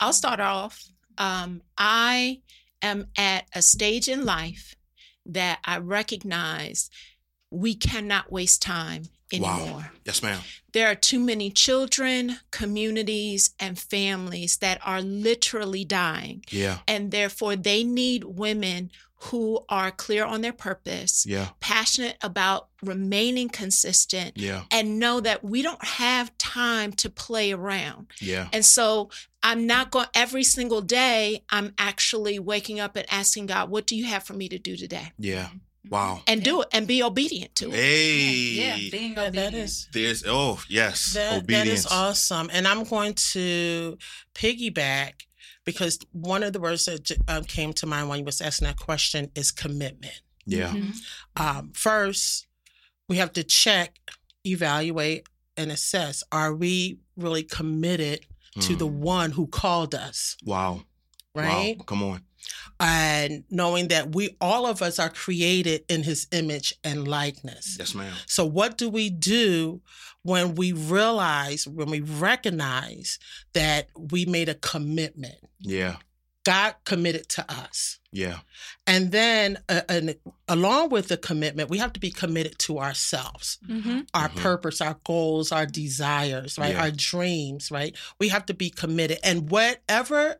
I'll start off. Um, I am at a stage in life that I recognize we cannot waste time anymore. Wow. Yes, ma'am. There are too many children, communities, and families that are literally dying. Yeah. And therefore, they need women who are clear on their purpose, yeah. passionate about remaining consistent, yeah. and know that we don't have time to play around. Yeah. And so I'm not going every single day, I'm actually waking up and asking God, what do you have for me to do today? Yeah. Wow. and do it and be obedient to it. Hey. Yeah, being Yeah, obedient. that is There's oh yes, that, that obedience. is awesome. And I'm going to piggyback because one of the words that j- um, came to mind when you was asking that question is commitment. Yeah. Mhm. Um, first, we have to check, evaluate, and assess: Are we really committed to Mm. the one who called us? Wow. Right. Wow. Come on. And knowing that we all of us are created in his image and likeness. Yes, ma'am. So what do we do when we realize when we recognize that we made a commitment? Yeah. God committed to us. Yeah. And then uh, and along with the commitment, we have to be committed to ourselves, Mm-hmm. our Mhm. purpose, our goals, our desires, right? Yeah. Our dreams, right? We have to be committed. And whatever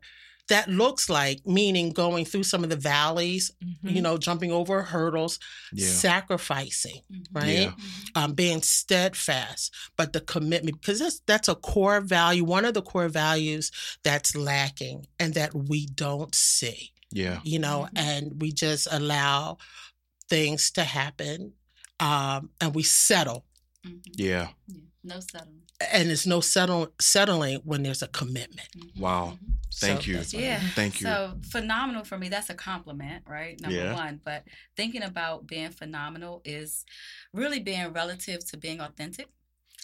that looks like, meaning going through some of the valleys, you know, jumping over hurdles, Yeah. sacrificing, Mhm. right? Yeah. Um, being steadfast, but the commitment, because that's that's a core value, one of the core values that's lacking and that we don't see, Yeah. you know, and we just allow things to happen, um, and we settle, Mhm. Yeah. Yeah. No settling. and there's no settle settling when there's a commitment. Mhm. Wow. Thank So you. Yeah. Thank you. So phenomenal for me. That's a compliment, right? Number Yeah. one. But thinking about being phenomenal is really being relative to being authentic.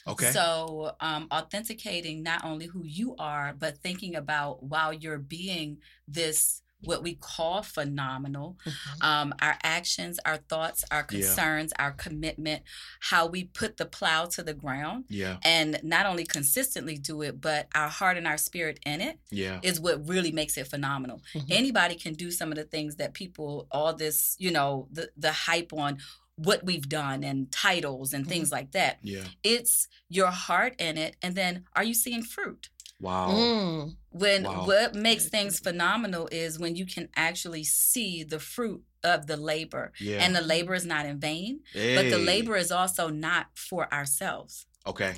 okay. So, um, authenticating not only who you are, but thinking about while you're being this, what we call phenomenal, Mhm. um, our actions, our thoughts, our Yeah. concerns, our commitment, how we put the plow to the ground yeah. and not only consistently do it, but our heart and our spirit in it Yeah. is what really makes it phenomenal. Mhm. Anybody can do some of the things that people, all this, you know, the, the hype on what we've done and titles and things like that. Yeah. It's your heart in it. And then are you seeing fruit? Wow. Mm. When Wow. what makes things phenomenal is when you can actually see the fruit of the labor. Yeah. And the labor is not in vain, but the labor is also not for ourselves. Okay.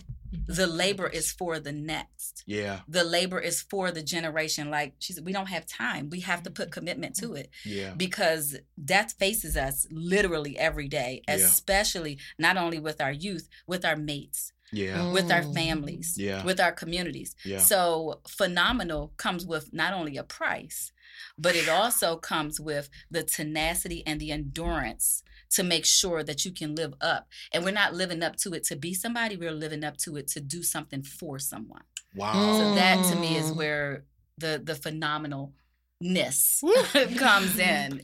The labor is for the next. Yeah. The labor is for the generation. Like she said, we don't have time. We have to put commitment to it Yeah. because death faces us literally every day, Yeah. especially not only with our youth, with our mates, Yeah. with our Mm. families, Yeah. with our communities. Yeah. So phenomenal comes with not only a price, but it also comes with the tenacity and the endurance to make sure that you can live up. And we're not living up to it to be somebody, we're living up to it to do something for someone. Wow. So that to me is Mm. where the the phenomenalness *laughs* comes in.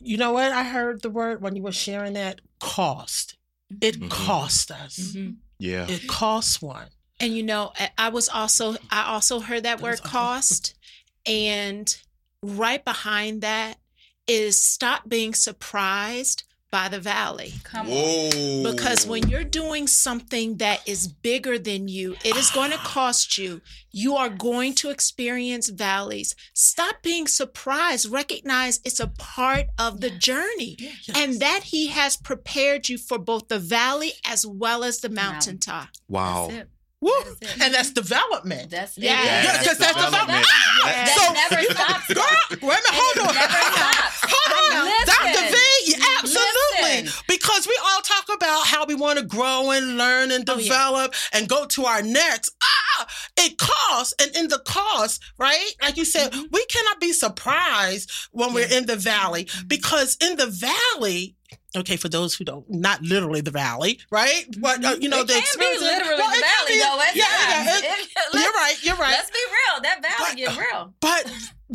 You know what? I heard the word when you were sharing that cost. It Mhm. cost us. Mm-hmm. Yeah. It costs one. And you know, I- I was also I also heard that That word cost, and right behind that is stop being surprised by the valley. Come on. Because when you're doing something that is bigger than you, it is going to cost you. You are going to experience valleys. Stop being surprised. Recognize it's a part of the journey and that He has prepared you for both the valley as well as the mountaintop. wow. That's it. Woo. That is. And that's development. That's it. Yeah. Yeah, That's 'cause that's development. development. That So- never *laughs* stops. Girl, wait a minute, hold on. never stops. Hold on. Listen. Dr. V, absolutely. Listen. Because we all talk about how we want to grow and learn and Oh, yeah. develop and go to our next. Ah, it costs. And in the cost, right? Like you said, Mm-hmm. we cannot be surprised when we're in the valley Mm-hmm. because in the valley, okay, for those who don't, not literally the valley, right? But, uh, you know, it the can be experience- literally Well, the valley, be- though. At yeah, yeah, it- *laughs* It- You're right. You're right. Let's be real. That valley But- get real. But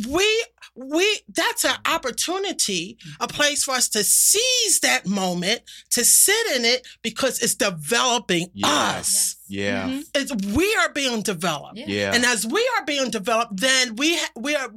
we we that's an opportunity, a place for us to seize that moment, to sit in it because it's developing Yes. us. Yeah. Mhm. It's we are being developed. Yeah. Yeah. And as we are being developed, then we ha- we are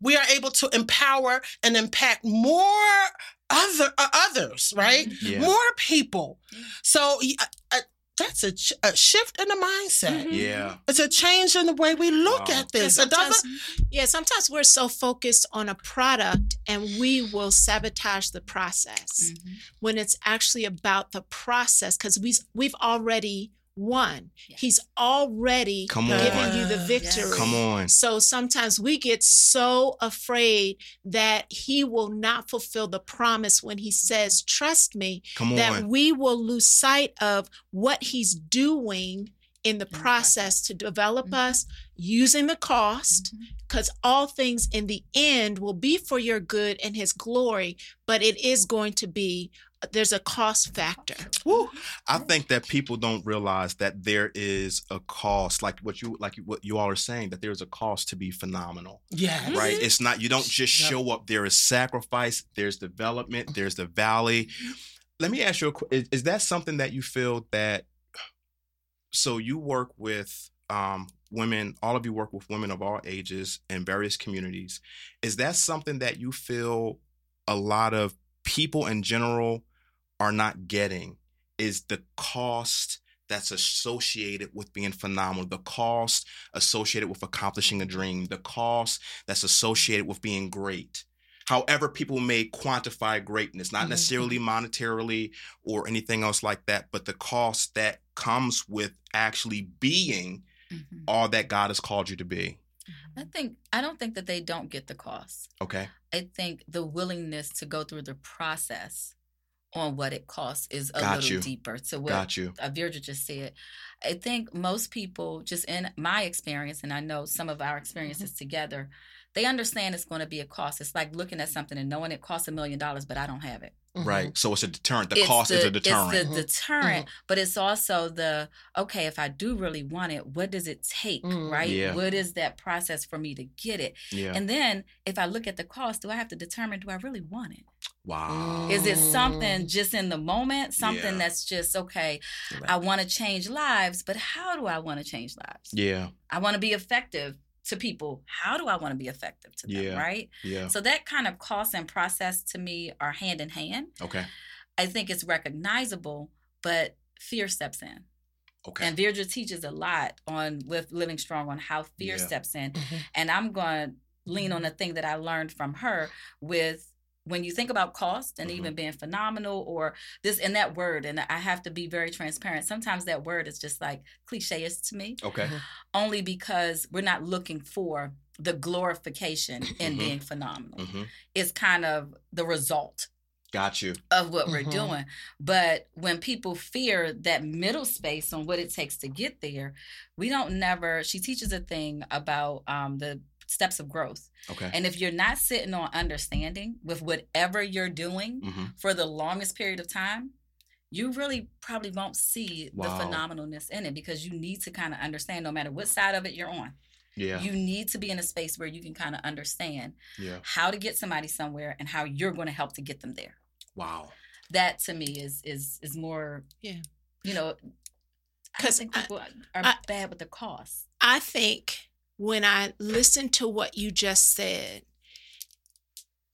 we are able to empower and impact more other uh, others, right? Yeah. More people. So uh, uh, that's a, ch- a shift in the mindset. Mhm. Yeah. It's a change in the way we look Wow. at this. It doesn't- sometimes, yeah, sometimes we're so focused on a product and we will sabotage the process Mhm. when it's actually about the process because we we've already won. Yeah. He's already Come given on. you the Yes. victory. Come on. So sometimes we get so afraid that he will not fulfill the promise when he says, Trust me, Come that on. we will lose sight of what he's doing in the the process to develop Mhm. us using the cost because all things in the end will be for your good and his glory but it is going to be there's a cost factor Woo. I think that people don't realize that there is a cost, like what you like what you all are saying, that there's a cost to be phenomenal. Yes. Right? It's not you don't just Yep. show up. There is sacrifice, there's development, there's the valley. Let me ask you a que- is, is that something that you feel that so you work with um women, all of you work with women of all ages in various communities. Is that something that you feel a lot of people in general are not getting? Is the cost that's associated with being phenomenal, the cost associated with accomplishing a dream, the cost that's associated with being great. However, people may quantify greatness, not Mhm. necessarily monetarily or anything else like that, but the cost that comes with actually being Mhm. all that God has called you to be. I think I don't think that they don't get the cost. Okay. I think the willingness to go through the process on what it costs is a Got little you. deeper. So what Got you. uh, Veirdre just said, I think most people, just in my experience, and I know some of our experiences together, they understand it's going to be a cost. It's like looking at something and knowing it costs a million dollars, but I don't have it. Mhm. Right. So it's a deterrent. The It's cost is a deterrent. It's the Mhm. deterrent, but it's also the okay. If I do really want it, what does it take? Mm. Right? Yeah. What is that process for me to get it? yeah. And then if I look at the cost, do I have to determine do I really want it? Wow. Is it something just in the moment? Something Yeah. that's just okay. Right. I want to change lives, but how do I want to change lives? Yeah. I want to be effective to people. How do I want to be effective to them? Yeah. Right? Yeah. So that kind of cost and process to me are hand in hand. Okay. I think it's recognizable, but fear steps in. Okay. And Veirdre teaches a lot on with Living Strong on how fear Yeah. steps in. Mhm. And I'm going to lean on the thing that I learned from her with when you think about cost and Mhm. even being phenomenal or this and that word, and I have to be very transparent. Sometimes that word is just like cliche to me, okay. only because we're not looking for the glorification in Mhm. being phenomenal. hmm It's kind of the result Got you. of what we're Mhm. doing. But when people fear that middle space on what it takes to get there, we don't never. She teaches a thing about um, the steps of growth. Okay. And if you're not sitting on understanding with whatever you're doing hmm for the longest period of time, you really probably won't see Wow. the phenomenalness in it because you need to kind of understand no matter what side of it you're on. Yeah. You need to be in a space where you can kind of understand yeah. how to get somebody somewhere and how you're going to help to get them there Wow. that to me is is is more Yeah. you know I 'Cause think I- people are I- bad with the cost I think when I listen to what you just said,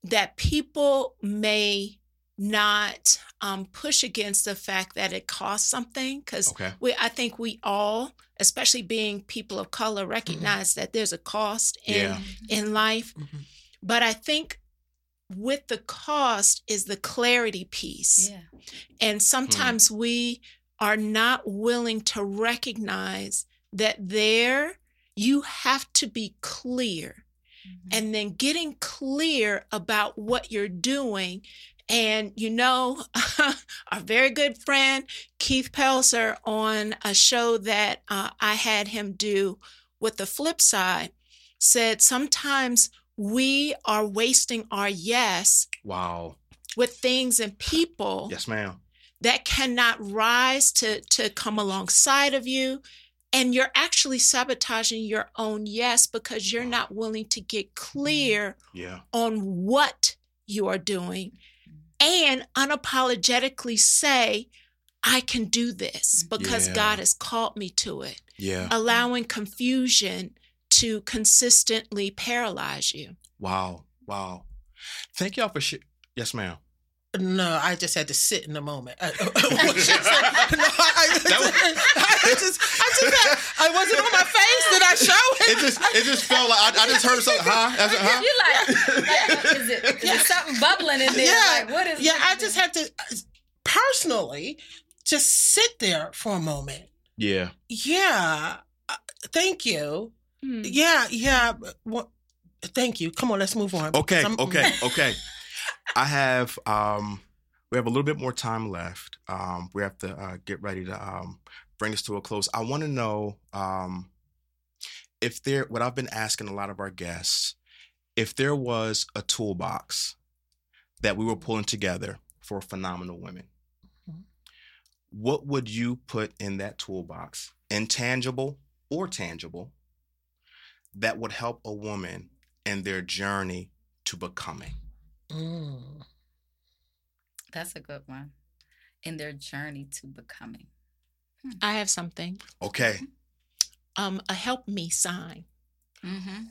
that people may not um, push against the fact that it costs something because Okay. we I think we all, especially being people of color, recognize that there's a cost in Yeah. in life. Mhm. But I think with the cost is the clarity piece. yeah And sometimes we are not willing to recognize that there you have to be clear. And then getting clear about what you're doing. And you know, *laughs* our very good friend Keith Pelzer on a show that uh, I had him do with the flip side said sometimes we are wasting our yes Wow. with things and people Yes, ma'am. that cannot rise to to come alongside of you and you're actually sabotaging your own yes because you're not willing to get clear mm-hmm. Yeah. on what you are doing and unapologetically say I can do this mm-hmm. because Yeah. God has called me to it Yeah. allowing confusion to consistently paralyze you Wow. Wow. Thank y'all for sh- Yes, ma'am. No, I just had to sit in the moment. I, what she said- no, I, I, That was- I just, I just, had, I wasn't on my face. Did I show it? It just it just felt like I, I just heard something. Huh? That's it, huh? you're like, like, is it is Yeah. it something bubbling in there Yeah. like what is yeah, what I just had to uh, personally just sit there for a moment Yeah. Yeah. Uh, thank you. Hmm. Yeah, yeah. but What? Thank you. Come on, let's move on. Okay, okay, okay. I have um we have a little bit more time left. Um we have to uh, get ready to um bring this to a close. I want to know um if there what I've been asking a lot of our guests, if there was a toolbox that we were pulling together for phenomenal women. Mhm. What would you put in that toolbox, intangible or tangible, that would help a woman in their journey to becoming? Mm. That's a good one. In their journey to becoming. I have something. Okay. Um, a help me sign. Mm-hmm.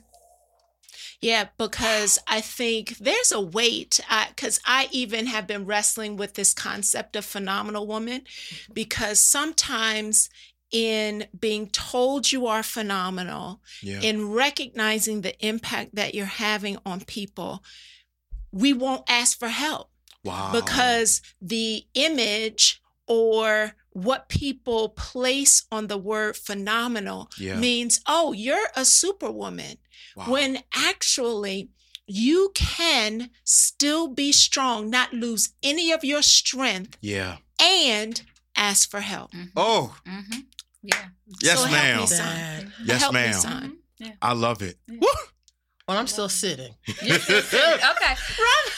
Yeah, because I think there's a weight. Because I, even have been wrestling with this concept of phenomenal woman, because sometimes in being told you are phenomenal, Yeah. in recognizing the impact that you're having on people, we won't ask for help wow. because the image or what people place on the word phenomenal yeah. means, oh, you're a superwoman wow. when actually you can still be strong, not lose any of your strength, yeah. and ask for help. Oh, Mm-hmm. Yeah. yes, So help me, ma'am. son. Yes, help me ma'am. Mm-hmm. Yeah. I love it. Yeah. Woo! Well, I'm still sitting. *laughs* You're still sitting. Okay. *laughs*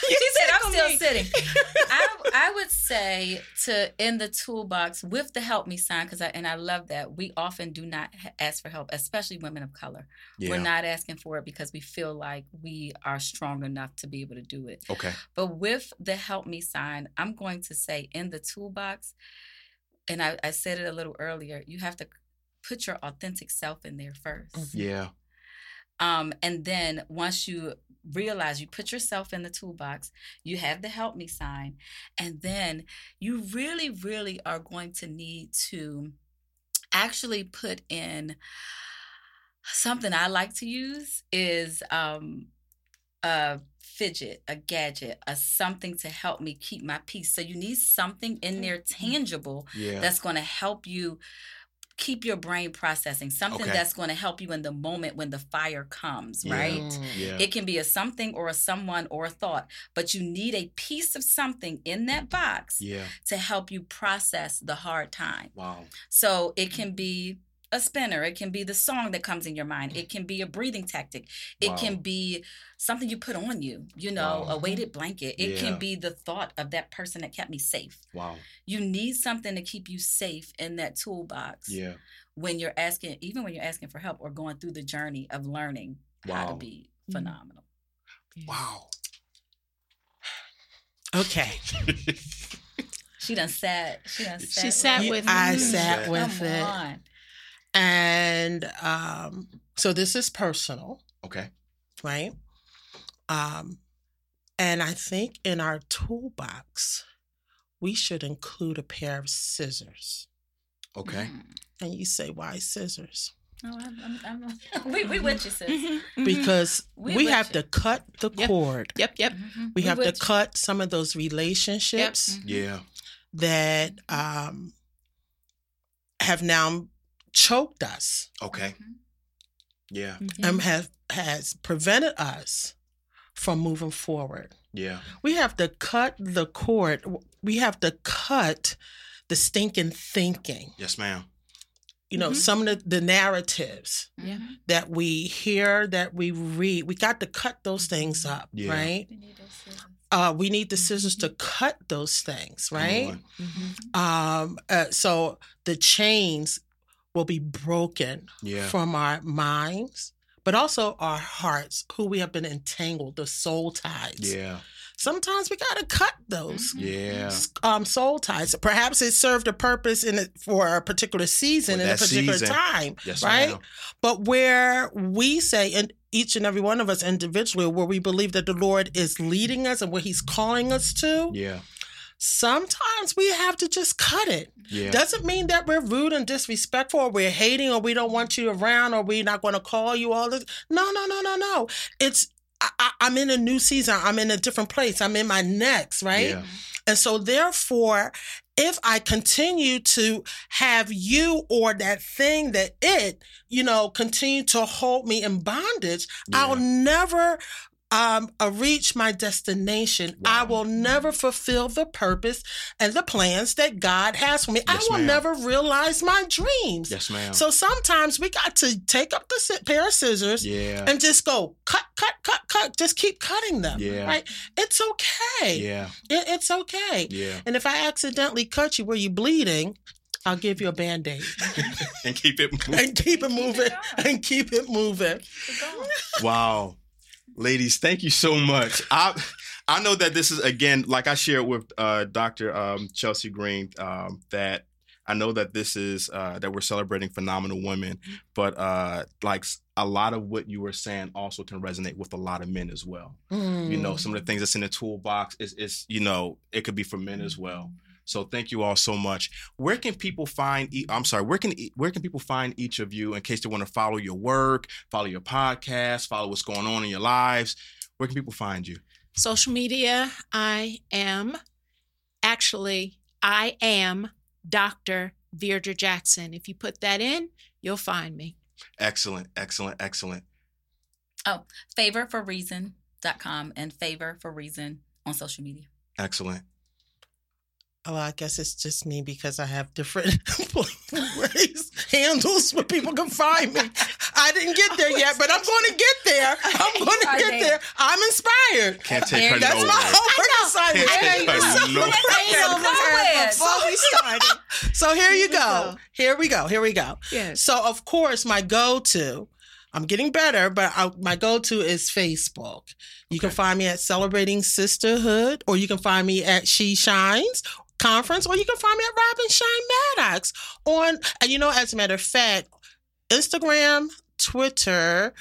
She said, "I'm still sitting." *laughs* I, I would say to in the toolbox with the help me sign because I and I love that we often do not ask for help, especially women of color. Yeah. We're not asking for it because we feel like we are strong enough to be able to do it. Okay. But with the help me sign, I'm going to say in the toolbox, and I, I said it a little earlier, you have to put your authentic self in there 1st Mhm. Yeah. Um, and then once you realize you put yourself in the toolbox, you have the help me sign, and then you really, really are going to need to actually put in something I like to use is um, a fidget, a gadget, a something to help me keep my peace. So you need something in there tangible Yeah. that's going to help you keep your brain processing something Okay. that's going to help you in the moment when the fire comes Yeah. right yeah. it can be a something or a someone or a thought but you need a piece of something in that box yeah. to help you process the hard time Wow. so it can be a spinner it can be the song that comes in your mind it can be a breathing tactic it Wow. can be something you put on you you know Wow. a weighted blanket it Yeah. can be the thought of that person that kept me safe Wow. you need something to keep you safe in that toolbox Yeah. when you're asking even when you're asking for help or going through the journey of learning how to be Mhm. phenomenal Wow. Okay. *laughs* she done sat she done sat, She sat You- with I me. sat with Come it. on. And um, so this is personal, Okay. right? Um, and I think in our toolbox, we should include a pair of scissors. Okay. Mm. And you say, why scissors? No, I'm, I'm, I'm, *laughs* we, we with you, sis. Mhm, mhm. Because We we, have you. to cut the Yep. cord. Yep, yep. Mhm. We have to you. cut some of those relationships Mhm. Yeah. that um, have now choked us Okay. Mhm. Yeah. Mhm. and have has prevented us from moving forward. Yeah. We have to cut the cord. We have to cut the stinking thinking. Yes, ma'am. You know, Mhm. some of the, the narratives Yeah. Mhm. that we hear, that we read, we got to cut those things up, Yeah. right? We need those scissors. Uh, we need the scissors to cut those things, right? on. Um, uh, so the chains will be broken Yeah. from our minds, but also our hearts, who we have been entangled, the soul ties. Yeah. Sometimes we got to cut those Mhm. Yeah. um, soul ties. Perhaps it served a purpose in it for a particular season in a particular season. time, Yes, right? ma'am. But where we say, and each and every one of us individually, where we believe that the Lord is leading us and where He's calling us to, Yeah. Sometimes we have to just cut it. Yeah. Doesn't mean that we're rude and disrespectful or we're hating or we don't want you around or we're not going to call you all this. No, no, no, no, no. It's I, I'm in a new season. I'm in a different place. I'm in my next, right? Yeah. And so, therefore, if I continue to have you or that thing that it, you know, continue to hold me in bondage, I'll never um, uh, reach my destination. I will never fulfill the purpose and the plans that God has for me. Yes, I will ma'am. never realize my dreams. Yes, ma'am. So sometimes we got to take up the pair of scissors yeah. and just go cut, cut, cut, cut. Just keep cutting them. Yeah. Right? It's okay. yeah. It, it's okay. Yeah. And if I accidentally cut you where you're bleeding, I'll give you a band aid *laughs* *laughs* and keep it moving. and keep it moving it and keep it moving. Wow. Ladies, thank you so much. I I know that this is again, like I shared with uh, Dr. Um, Chelsey Green, um, that I know that this is uh, that we're celebrating phenomenal women, but uh, like a lot of what you were saying also can resonate with a lot of men as well. You know, some of the things that's in the toolbox is is you know it could be for men as well. So thank you all so much. Where can people find? E- I'm sorry. Where can e- where can people find each of you in case they want to follow your work, follow your podcast, follow what's going on in your lives? Where can people find you? Social media, I am actually, I am Dr. Veirdre Jackson. If you put that in, you'll find me. Excellent, excellent, excellent. Oh, favor for reason.com and favor for reason on social media. Excellent. Oh, I guess it's just me because I have different *laughs* ways, handles where people can find me. I didn't get there yet, but I'm going to get there. I'm *laughs* going to get there. there. I'm inspired. Can't take There her That's go. nowhere. my homework assignment. Can't take her So- nowhere. Nowhere. Before we started. So here you go. Here we go. Here we go. Yes. So of course, my go-to. I'm getting better, but I, my go-to is Facebook. You can find me at Celebrating Sisterhood, or you can find me at She Shines Conference, or you can find me at Robin Shine Maddox on. And you know, as a matter of fact, Instagram, Twitter,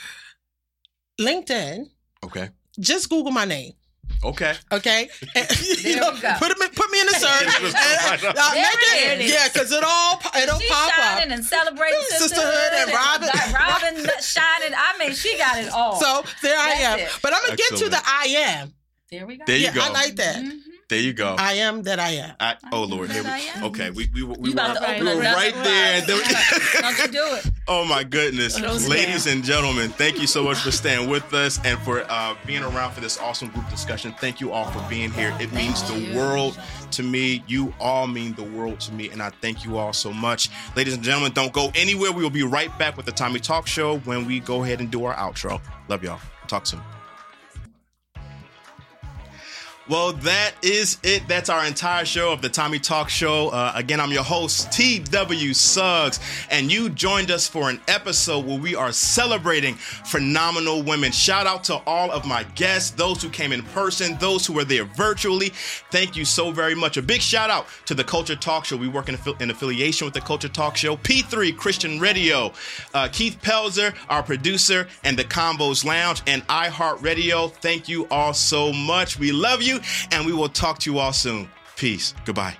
LinkedIn. Okay. Just Google my name. Okay. Okay, *laughs* And, *laughs* you There know, we go. put me put me in the *laughs* search. And, right up. uh, There make it is. yeah, because it all it'll She's pop up. shining and celebrating Sisterhood sisterhood, and Robin- got Robin shining. I mean, she got it all. So there I am. it. But I'm gonna get to the I am. there we go. There you yeah, go. I like that. Mhm. There you go. I am that I am. I, oh Lord, here we, okay. We we, we You were, Right, we were right there. and then- Don't you do it. Oh my goodness. Ladies and gentlemen, thank you so much for staying with us and for uh, being around for this awesome group discussion. Thank you all for being here. It means the world to me. You all mean the world to me, and I thank you all so much. Ladies and gentlemen, don't go anywhere. We will be right back with the TOMMIE Talk Show when we go ahead and do our outro. Love y'all. Talk soon. Well, that is it. That's our entire show of the TOMMIE Talk Show. Uh, again, I'm your host, T.W. Suggs, and you joined us for an episode where we are celebrating phenomenal women. Shout out to all of my guests, those who came in person, those who were there virtually. Thank you so very much. A big shout out to the Culture Talk Show. We work in, affi- in affiliation with the Culture Talk Show, P3 Christian Radio, uh, Keith Pelzer, our producer, and the Combos Lounge, and iHeartRadio. Thank you all so much. We love you, and we will talk to you all soon. Peace. Goodbye.